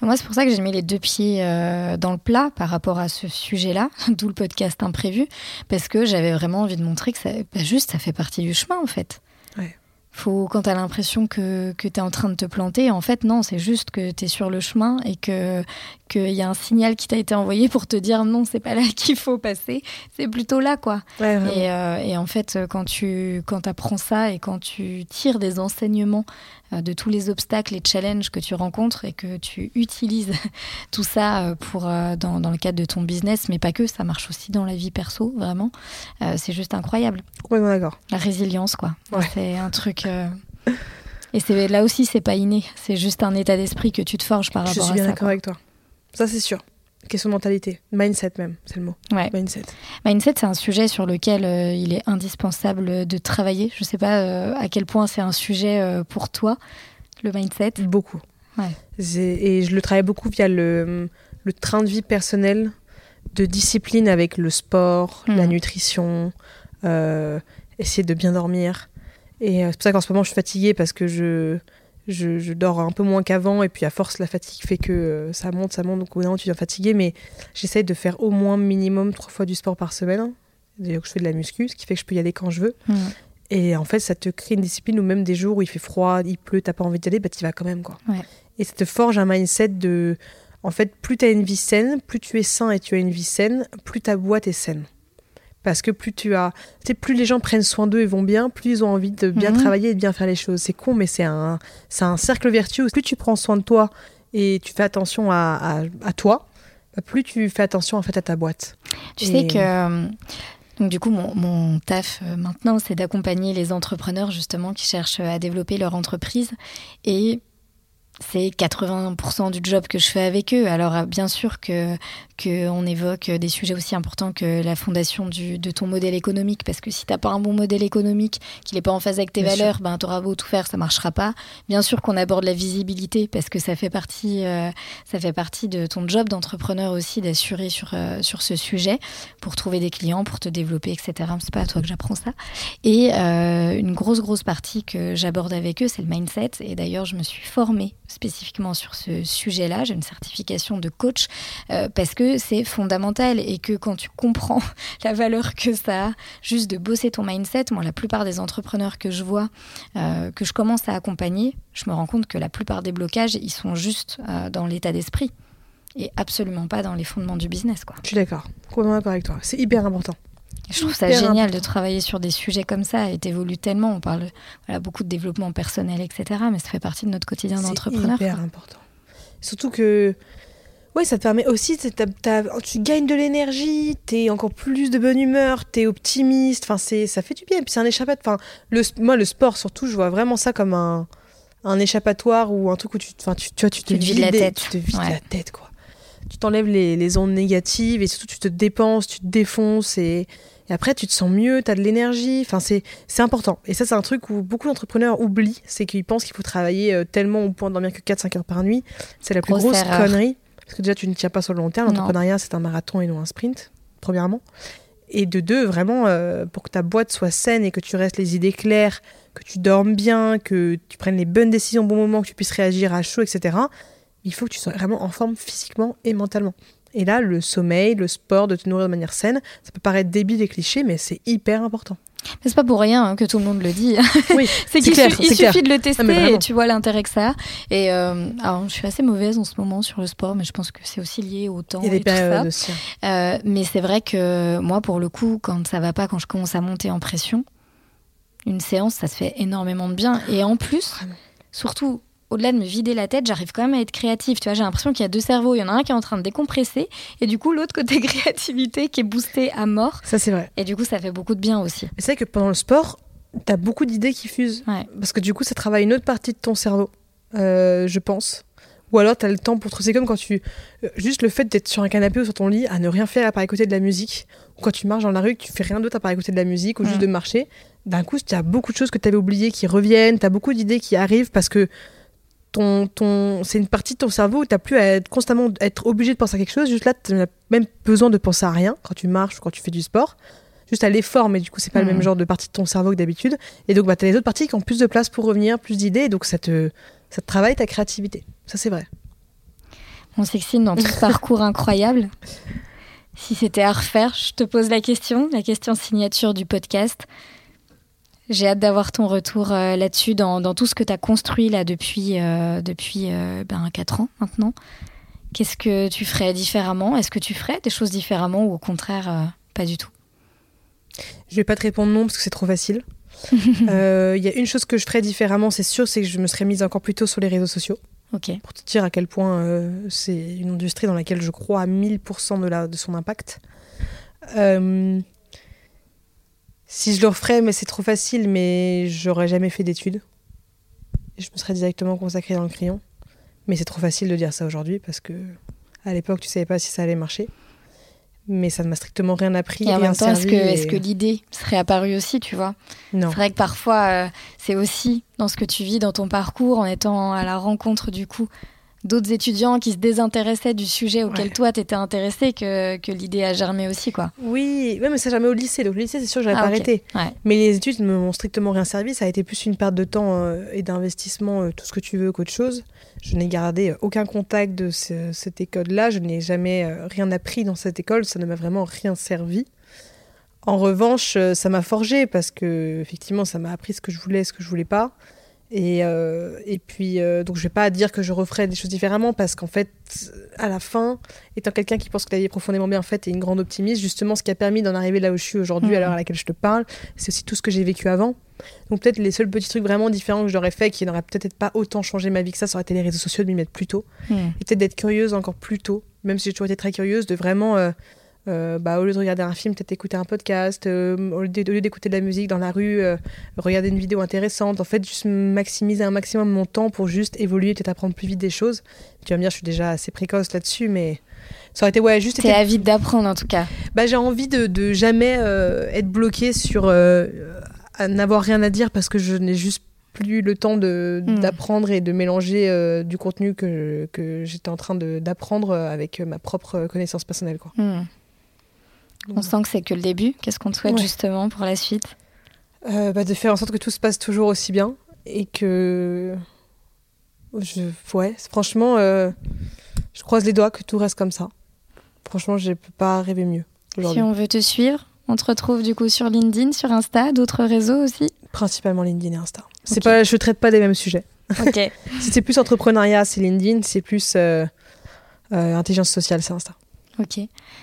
Moi, c'est pour ça que j'ai mis les deux pieds euh, dans le plat par rapport à ce sujet-là, d'où le podcast imprévu, parce que j'avais vraiment envie de montrer que ça, bah, juste, ça fait partie du chemin, en fait. Ouais. Faut, quand tu as l'impression que, que tu es en train de te planter, en fait, non, c'est juste que tu es sur le chemin et que qu'il y a un signal qui t'a été envoyé pour te dire non, c'est pas là qu'il faut passer, c'est plutôt là, quoi. Ouais, vraiment. Et, euh, et en fait, quand tu quand apprends ça et quand tu tires des enseignements euh, de tous les obstacles et challenges que tu rencontres et que tu utilises tout ça euh, pour euh, dans, dans le cadre de ton business, mais pas que, ça marche aussi dans la vie perso, vraiment. Euh, c'est juste incroyable. Complètement d'accord. La résilience, quoi. Ouais. C'est un truc. euh, Et c'est là aussi, c'est pas inné. C'est juste un état d'esprit que tu te forges par Je rapport suis à bien ça. d'accord avec toi. Ça, c'est sûr. Question de mentalité. Mindset, même, c'est le mot. Ouais. Mindset. Mindset, c'est un sujet sur lequel euh, il est indispensable de travailler. Je sais pas euh, à quel point c'est un sujet euh, pour toi, le mindset. Beaucoup. Ouais. Et je le travaille beaucoup via le, le train de vie personnel, de discipline avec le sport, la Mhm. nutrition, essayer de bien dormir. Et c'est pour ça qu'en ce moment, je suis fatiguée parce que je, je, je dors un peu moins qu'avant. Et puis, à force, la fatigue fait que euh, ça monte, ça monte. Donc, au bout d'un moment, tu deviens fatiguée. Mais j'essaye de faire au moins minimum trois fois du sport par semaine. D'ailleurs, je fais de la muscu, ce qui fait que je peux y aller quand je veux. Et en fait, ça te crée une discipline où même des jours où il fait froid, il pleut, t'as pas envie d'y aller, bah t'y vas quand même, quoi. Ouais. Et ça te forge un mindset de... En fait, plus t'as une vie saine, plus tu es sain et tu as une vie saine, plus ta boîte est saine. Parce que plus tu as... Tu sais, plus les gens prennent soin d'eux et vont bien, plus ils ont envie de bien Mhm. travailler et de bien faire les choses. C'est con, mais c'est un, c'est un cercle vertueux. Plus tu prends soin de toi et tu fais attention à, à, à toi, plus tu fais attention en fait à ta boîte. Tu Et- sais que euh, donc du coup mon, mon taf euh, maintenant c'est d'accompagner les entrepreneurs justement qui cherchent à développer leur entreprise et c'est 80% du job que je fais avec eux. Alors euh, bien sûr que que on évoque des sujets aussi importants que la fondation du, de ton modèle économique parce que si t'as pas un bon modèle économique, qu'il n'est pas en phase avec tes Bien valeurs, ben t'auras beau tout faire, ça marchera pas. Bien sûr qu'on aborde la visibilité parce que ça fait partie euh, ça fait partie de ton job d'entrepreneur aussi d'assurer sur euh, sur ce sujet pour trouver des clients, pour te développer, etc. C'est pas à toi que j'apprends ça. Et euh, une grosse grosse partie que j'aborde avec eux, c'est le mindset. Et d'ailleurs, je me suis formée spécifiquement sur ce sujet-là. J'ai une certification de coach parce que c'est fondamental et que quand tu comprends la valeur que ça a, juste de bosser ton mindset, moi, la plupart des entrepreneurs que je vois, euh, que je commence à accompagner, je me rends compte que la plupart des blocages, ils sont juste euh, dans l'état d'esprit et absolument pas dans les fondements du business, quoi. Je suis d'accord. Complètement d'accord avec toi. C'est hyper important. Je trouve ça Hyper génial de travailler sur des sujets comme ça et t'évolues tellement. On parle voilà, beaucoup de développement personnel, etc. Mais ça fait partie de notre quotidien C'est d'entrepreneur. hyper quoi. important. Surtout que, ouais, ça te permet aussi, t'as- t'as- t'as- tu gagnes de l'énergie, t'es encore plus de bonne humeur, t'es optimiste. Enfin, c'est, ça fait du bien. Et puis c'est un échappatoire. Enfin, le, moi, le sport surtout, je vois vraiment ça comme un, un échappatoire ou un truc où tu, enfin, tu, tu vois, tu te Tu te vides la tête. Tu te vides Ouais. la tête, quoi. Tu t'enlèves les, les ondes négatives et surtout tu te dépenses, tu te défonces et, et après tu te sens mieux, tu as de l'énergie. Enfin, c'est, c'est important. Et ça, c'est un truc où beaucoup d'entrepreneurs oublient, c'est qu'ils pensent qu'il faut travailler euh, tellement au point de dormir que 4-5 heures par nuit. C'est la plus Grosse connerie. Parce que déjà, tu ne tiens pas sur le long terme. L'entrepreneuriat, c'est un marathon et non un sprint, premièrement. Et de deux, vraiment, euh, pour que ta boîte soit saine et que tu restes les idées claires, que tu dormes bien, que tu prennes les bonnes décisions au bon moment, que tu puisses réagir à chaud, etc., il faut que tu sois vraiment en forme physiquement et mentalement. Et là, le sommeil, le sport, de te nourrir de manière saine, ça peut paraître débile et cliché, mais c'est hyper important. Mais c'est pas pour rien hein, que tout le monde le dit. Oui, c'est qu'il clair, su- c'est il clair. suffit de le tester mais vraiment. et tu vois l'intérêt que ça a. Et euh, alors, je suis assez mauvaise en ce moment sur le sport, mais je pense que c'est aussi lié au temps et des tout ça. aussi. Euh, mais c'est vrai que moi, pour le coup, quand ça va pas, quand je commence à monter en pression, une séance, ça se fait énormément de bien. Et en plus, Vraiment. surtout, au-delà de me vider la tête, j'arrive quand même à être créative. Tu vois, j'ai l'impression qu'il y a deux cerveaux. Il y en a un qui est en train de décompresser, et du coup, l'autre côté créativité qui est boosté à mort. Ça, c'est vrai. Et du coup, ça fait beaucoup de bien aussi. C'est vrai que pendant le sport, t'as beaucoup d'idées qui fusent. Ouais. Parce que du coup, ça travaille une autre partie de ton cerveau, euh, je pense. Ou alors, t'as le temps pour... C'est comme quand tu... euh, Juste le fait d'être sur un canapé ou sur ton lit, à ne rien faire à part écouter de la musique. Ou quand tu marches dans la rue, que tu fais rien d'autre à part écouter de la musique ou juste de marcher. D'un coup, tu as beaucoup de choses que tu avais oubliées qui reviennent. Tu as beaucoup d'idées qui arrivent parce que ton, ton... c'est une partie de ton cerveau où tu plus à être constamment être obligé de penser à quelque chose. Juste là, tu n'as même besoin de penser à rien quand tu marches ou quand tu fais du sport. Juste à l'effort, mais du coup, c'est pas le même genre de partie de ton cerveau que d'habitude. Et donc, bah, tu as les autres parties qui ont plus de place pour revenir, plus d'idées. Et donc, ça te, ça te travaille ta créativité. Ça, c'est vrai. Mon Sextine, dans tout ce parcours incroyable, si c'était à refaire, je te pose la question, la question signature du podcast. J'ai hâte d'avoir ton retour euh, là-dessus, dans, dans tout ce que tu as construit là depuis, euh, depuis euh, ben, 4 ans maintenant. Qu'est-ce que tu ferais différemment? Est-ce que tu ferais des choses différemment ou au contraire, pas du tout? Je vais pas te répondre non parce que c'est trop facile. Il y a une chose que je ferais différemment, c'est sûr, c'est que je me serais mise encore plus tôt sur les réseaux sociaux. Ok. Pour te dire à quel point c'est une industrie dans laquelle je crois à 1000% de, la, de son impact. Euh, si je le referais, mais c'est trop facile, mais j'aurais jamais fait d'études. Je me serais directement consacrée dans le crayon. Mais c'est trop facile de dire ça aujourd'hui parce que à l'époque, tu savais pas si ça allait marcher. Mais ça ne m'a strictement rien appris. Et en même temps, est-ce servi que, et- est-ce que l'idée serait apparue aussi, tu vois? Non. C'est vrai que parfois, euh, c'est aussi dans ce que tu vis dans ton parcours, en étant à la rencontre du coup d'autres étudiants qui se désintéressaient du sujet auquel Ouais. toi t'étais intéressé que, que l'idée a germé aussi, quoi. Oui, ouais, mais ça jamais au lycée. Donc le lycée, c'est sûr, j'aurais Ah, pas arrêté. Ouais. Mais les études ne m'ont strictement rien servi. Ça a été plus une perte de temps euh, et d'investissement, euh, tout ce que tu veux, qu'autre chose. Je n'ai gardé euh, aucun contact de ce- cette école-là. Je n'ai jamais euh, rien appris dans cette école. Ça ne m'a vraiment rien servi. En revanche, ça m'a forgé parce que effectivement, ça m'a appris ce que je voulais, ce que je voulais pas. Et, euh, et puis, euh, donc, je vais pas dire que je referais des choses différemment parce qu'en fait, à la fin, étant quelqu'un qui pense que la vie est profondément bien faite et une grande optimiste, justement, ce qui a permis d'en arriver là où je suis aujourd'hui, à l'heure à laquelle je te parle, c'est aussi tout ce que j'ai vécu avant. Donc, peut-être les seuls petits trucs vraiment différents que j'aurais fait qui n'auraient peut-être pas autant changé ma vie que ça, ça aurait été les réseaux sociaux, de m'y mettre plus tôt. Hmm. Et peut-être d'être curieuse encore plus tôt, même si j'ai toujours été très curieuse, de vraiment, euh, euh, bah, au lieu de regarder un film, peut-être écouter un podcast, euh, au lieu d'écouter de la musique dans la rue, euh, regarder une vidéo intéressante. En fait, juste maximiser un maximum mon temps pour juste évoluer, peut-être apprendre plus vite des choses. Tu vas me dire, je suis déjà assez précoce là-dessus, mais ça aurait été, ouais, juste. T'es été- avide d'apprendre en tout cas. Bah, j'ai envie de, de jamais être bloquée sur n'avoir rien à dire parce que je n'ai juste plus le temps Hmm. d'apprendre et de mélanger euh, du contenu que, que j'étais en train d'apprendre avec ma propre connaissance personnelle. Quoi. Hmm. On sent que c'est que le début. Qu'est-ce qu'on te souhaite Ouais. justement pour la suite? Euh, bah, de faire en sorte que tout se passe toujours aussi bien et que. Je, ouais, franchement, euh, je croise les doigts que tout reste comme ça. Franchement, je peux pas rêver mieux Si on veut te suivre, on te retrouve du coup sur LinkedIn, sur Insta, d'autres réseaux aussi? Principalement LinkedIn et Insta. C'est Ok. pas, je traite pas des mêmes sujets. Ok. Si c'est plus entrepreneuriat, c'est LinkedIn. Si c'est plus euh, intelligence sociale, c'est Insta. Ok.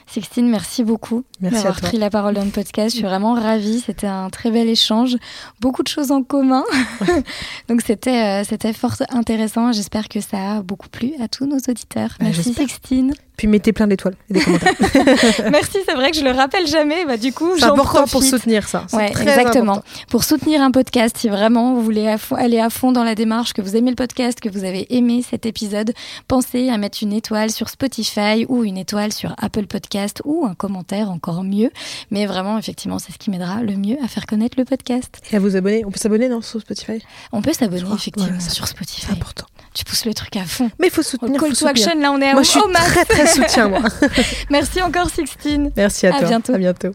Sixtine, merci beaucoup d'avoir pris la parole dans le podcast. Je suis vraiment ravie. C'était un très bel échange. Beaucoup de choses en commun. Donc c'était euh, c'était fort intéressant. J'espère que ça a beaucoup plu à tous nos auditeurs. Bah, Merci j'espère. Sixtine. Puis mettez plein d'étoiles et des commentaires. Merci, c'est vrai que je le rappelle jamais. Bah, du coup, c'est j'en important profite. pour soutenir ça. Ouais, très exactement. important. Pour soutenir un podcast, si vraiment vous voulez à fond- aller à fond dans la démarche, que vous aimez le podcast, que vous avez aimé cet épisode, pensez à mettre une étoile sur Spotify ou une étoile sur Apple Podcast ou un commentaire encore mieux. Mais vraiment, effectivement, c'est ce qui m'aidera le mieux à faire connaître le podcast. Et à vous abonner. On peut s'abonner non, sur Spotify? On peut s'abonner effectivement Ouais, c'est sur C'est Spotify. important. Tu pousses le truc à fond. Mais il faut Au soutenir. call faut to soutenir. action, là, on est Moi, au, je suis très très soutien, moi. Merci encore, Sixtine. Merci à, À toi. bientôt. À bientôt.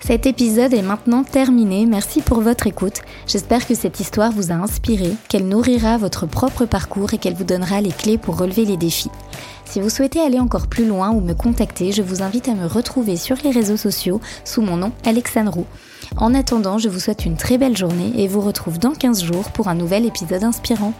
Cet épisode est maintenant terminé, merci pour votre écoute. J'espère que cette histoire vous a inspiré, qu'elle nourrira votre propre parcours et qu'elle vous donnera les clés pour relever les défis. Si vous souhaitez aller encore plus loin ou me contacter, je vous invite à me retrouver sur les réseaux sociaux sous mon nom Alexandre Roux. En attendant, je vous souhaite une très belle journée et vous retrouve dans 15 jours pour un nouvel épisode inspirant.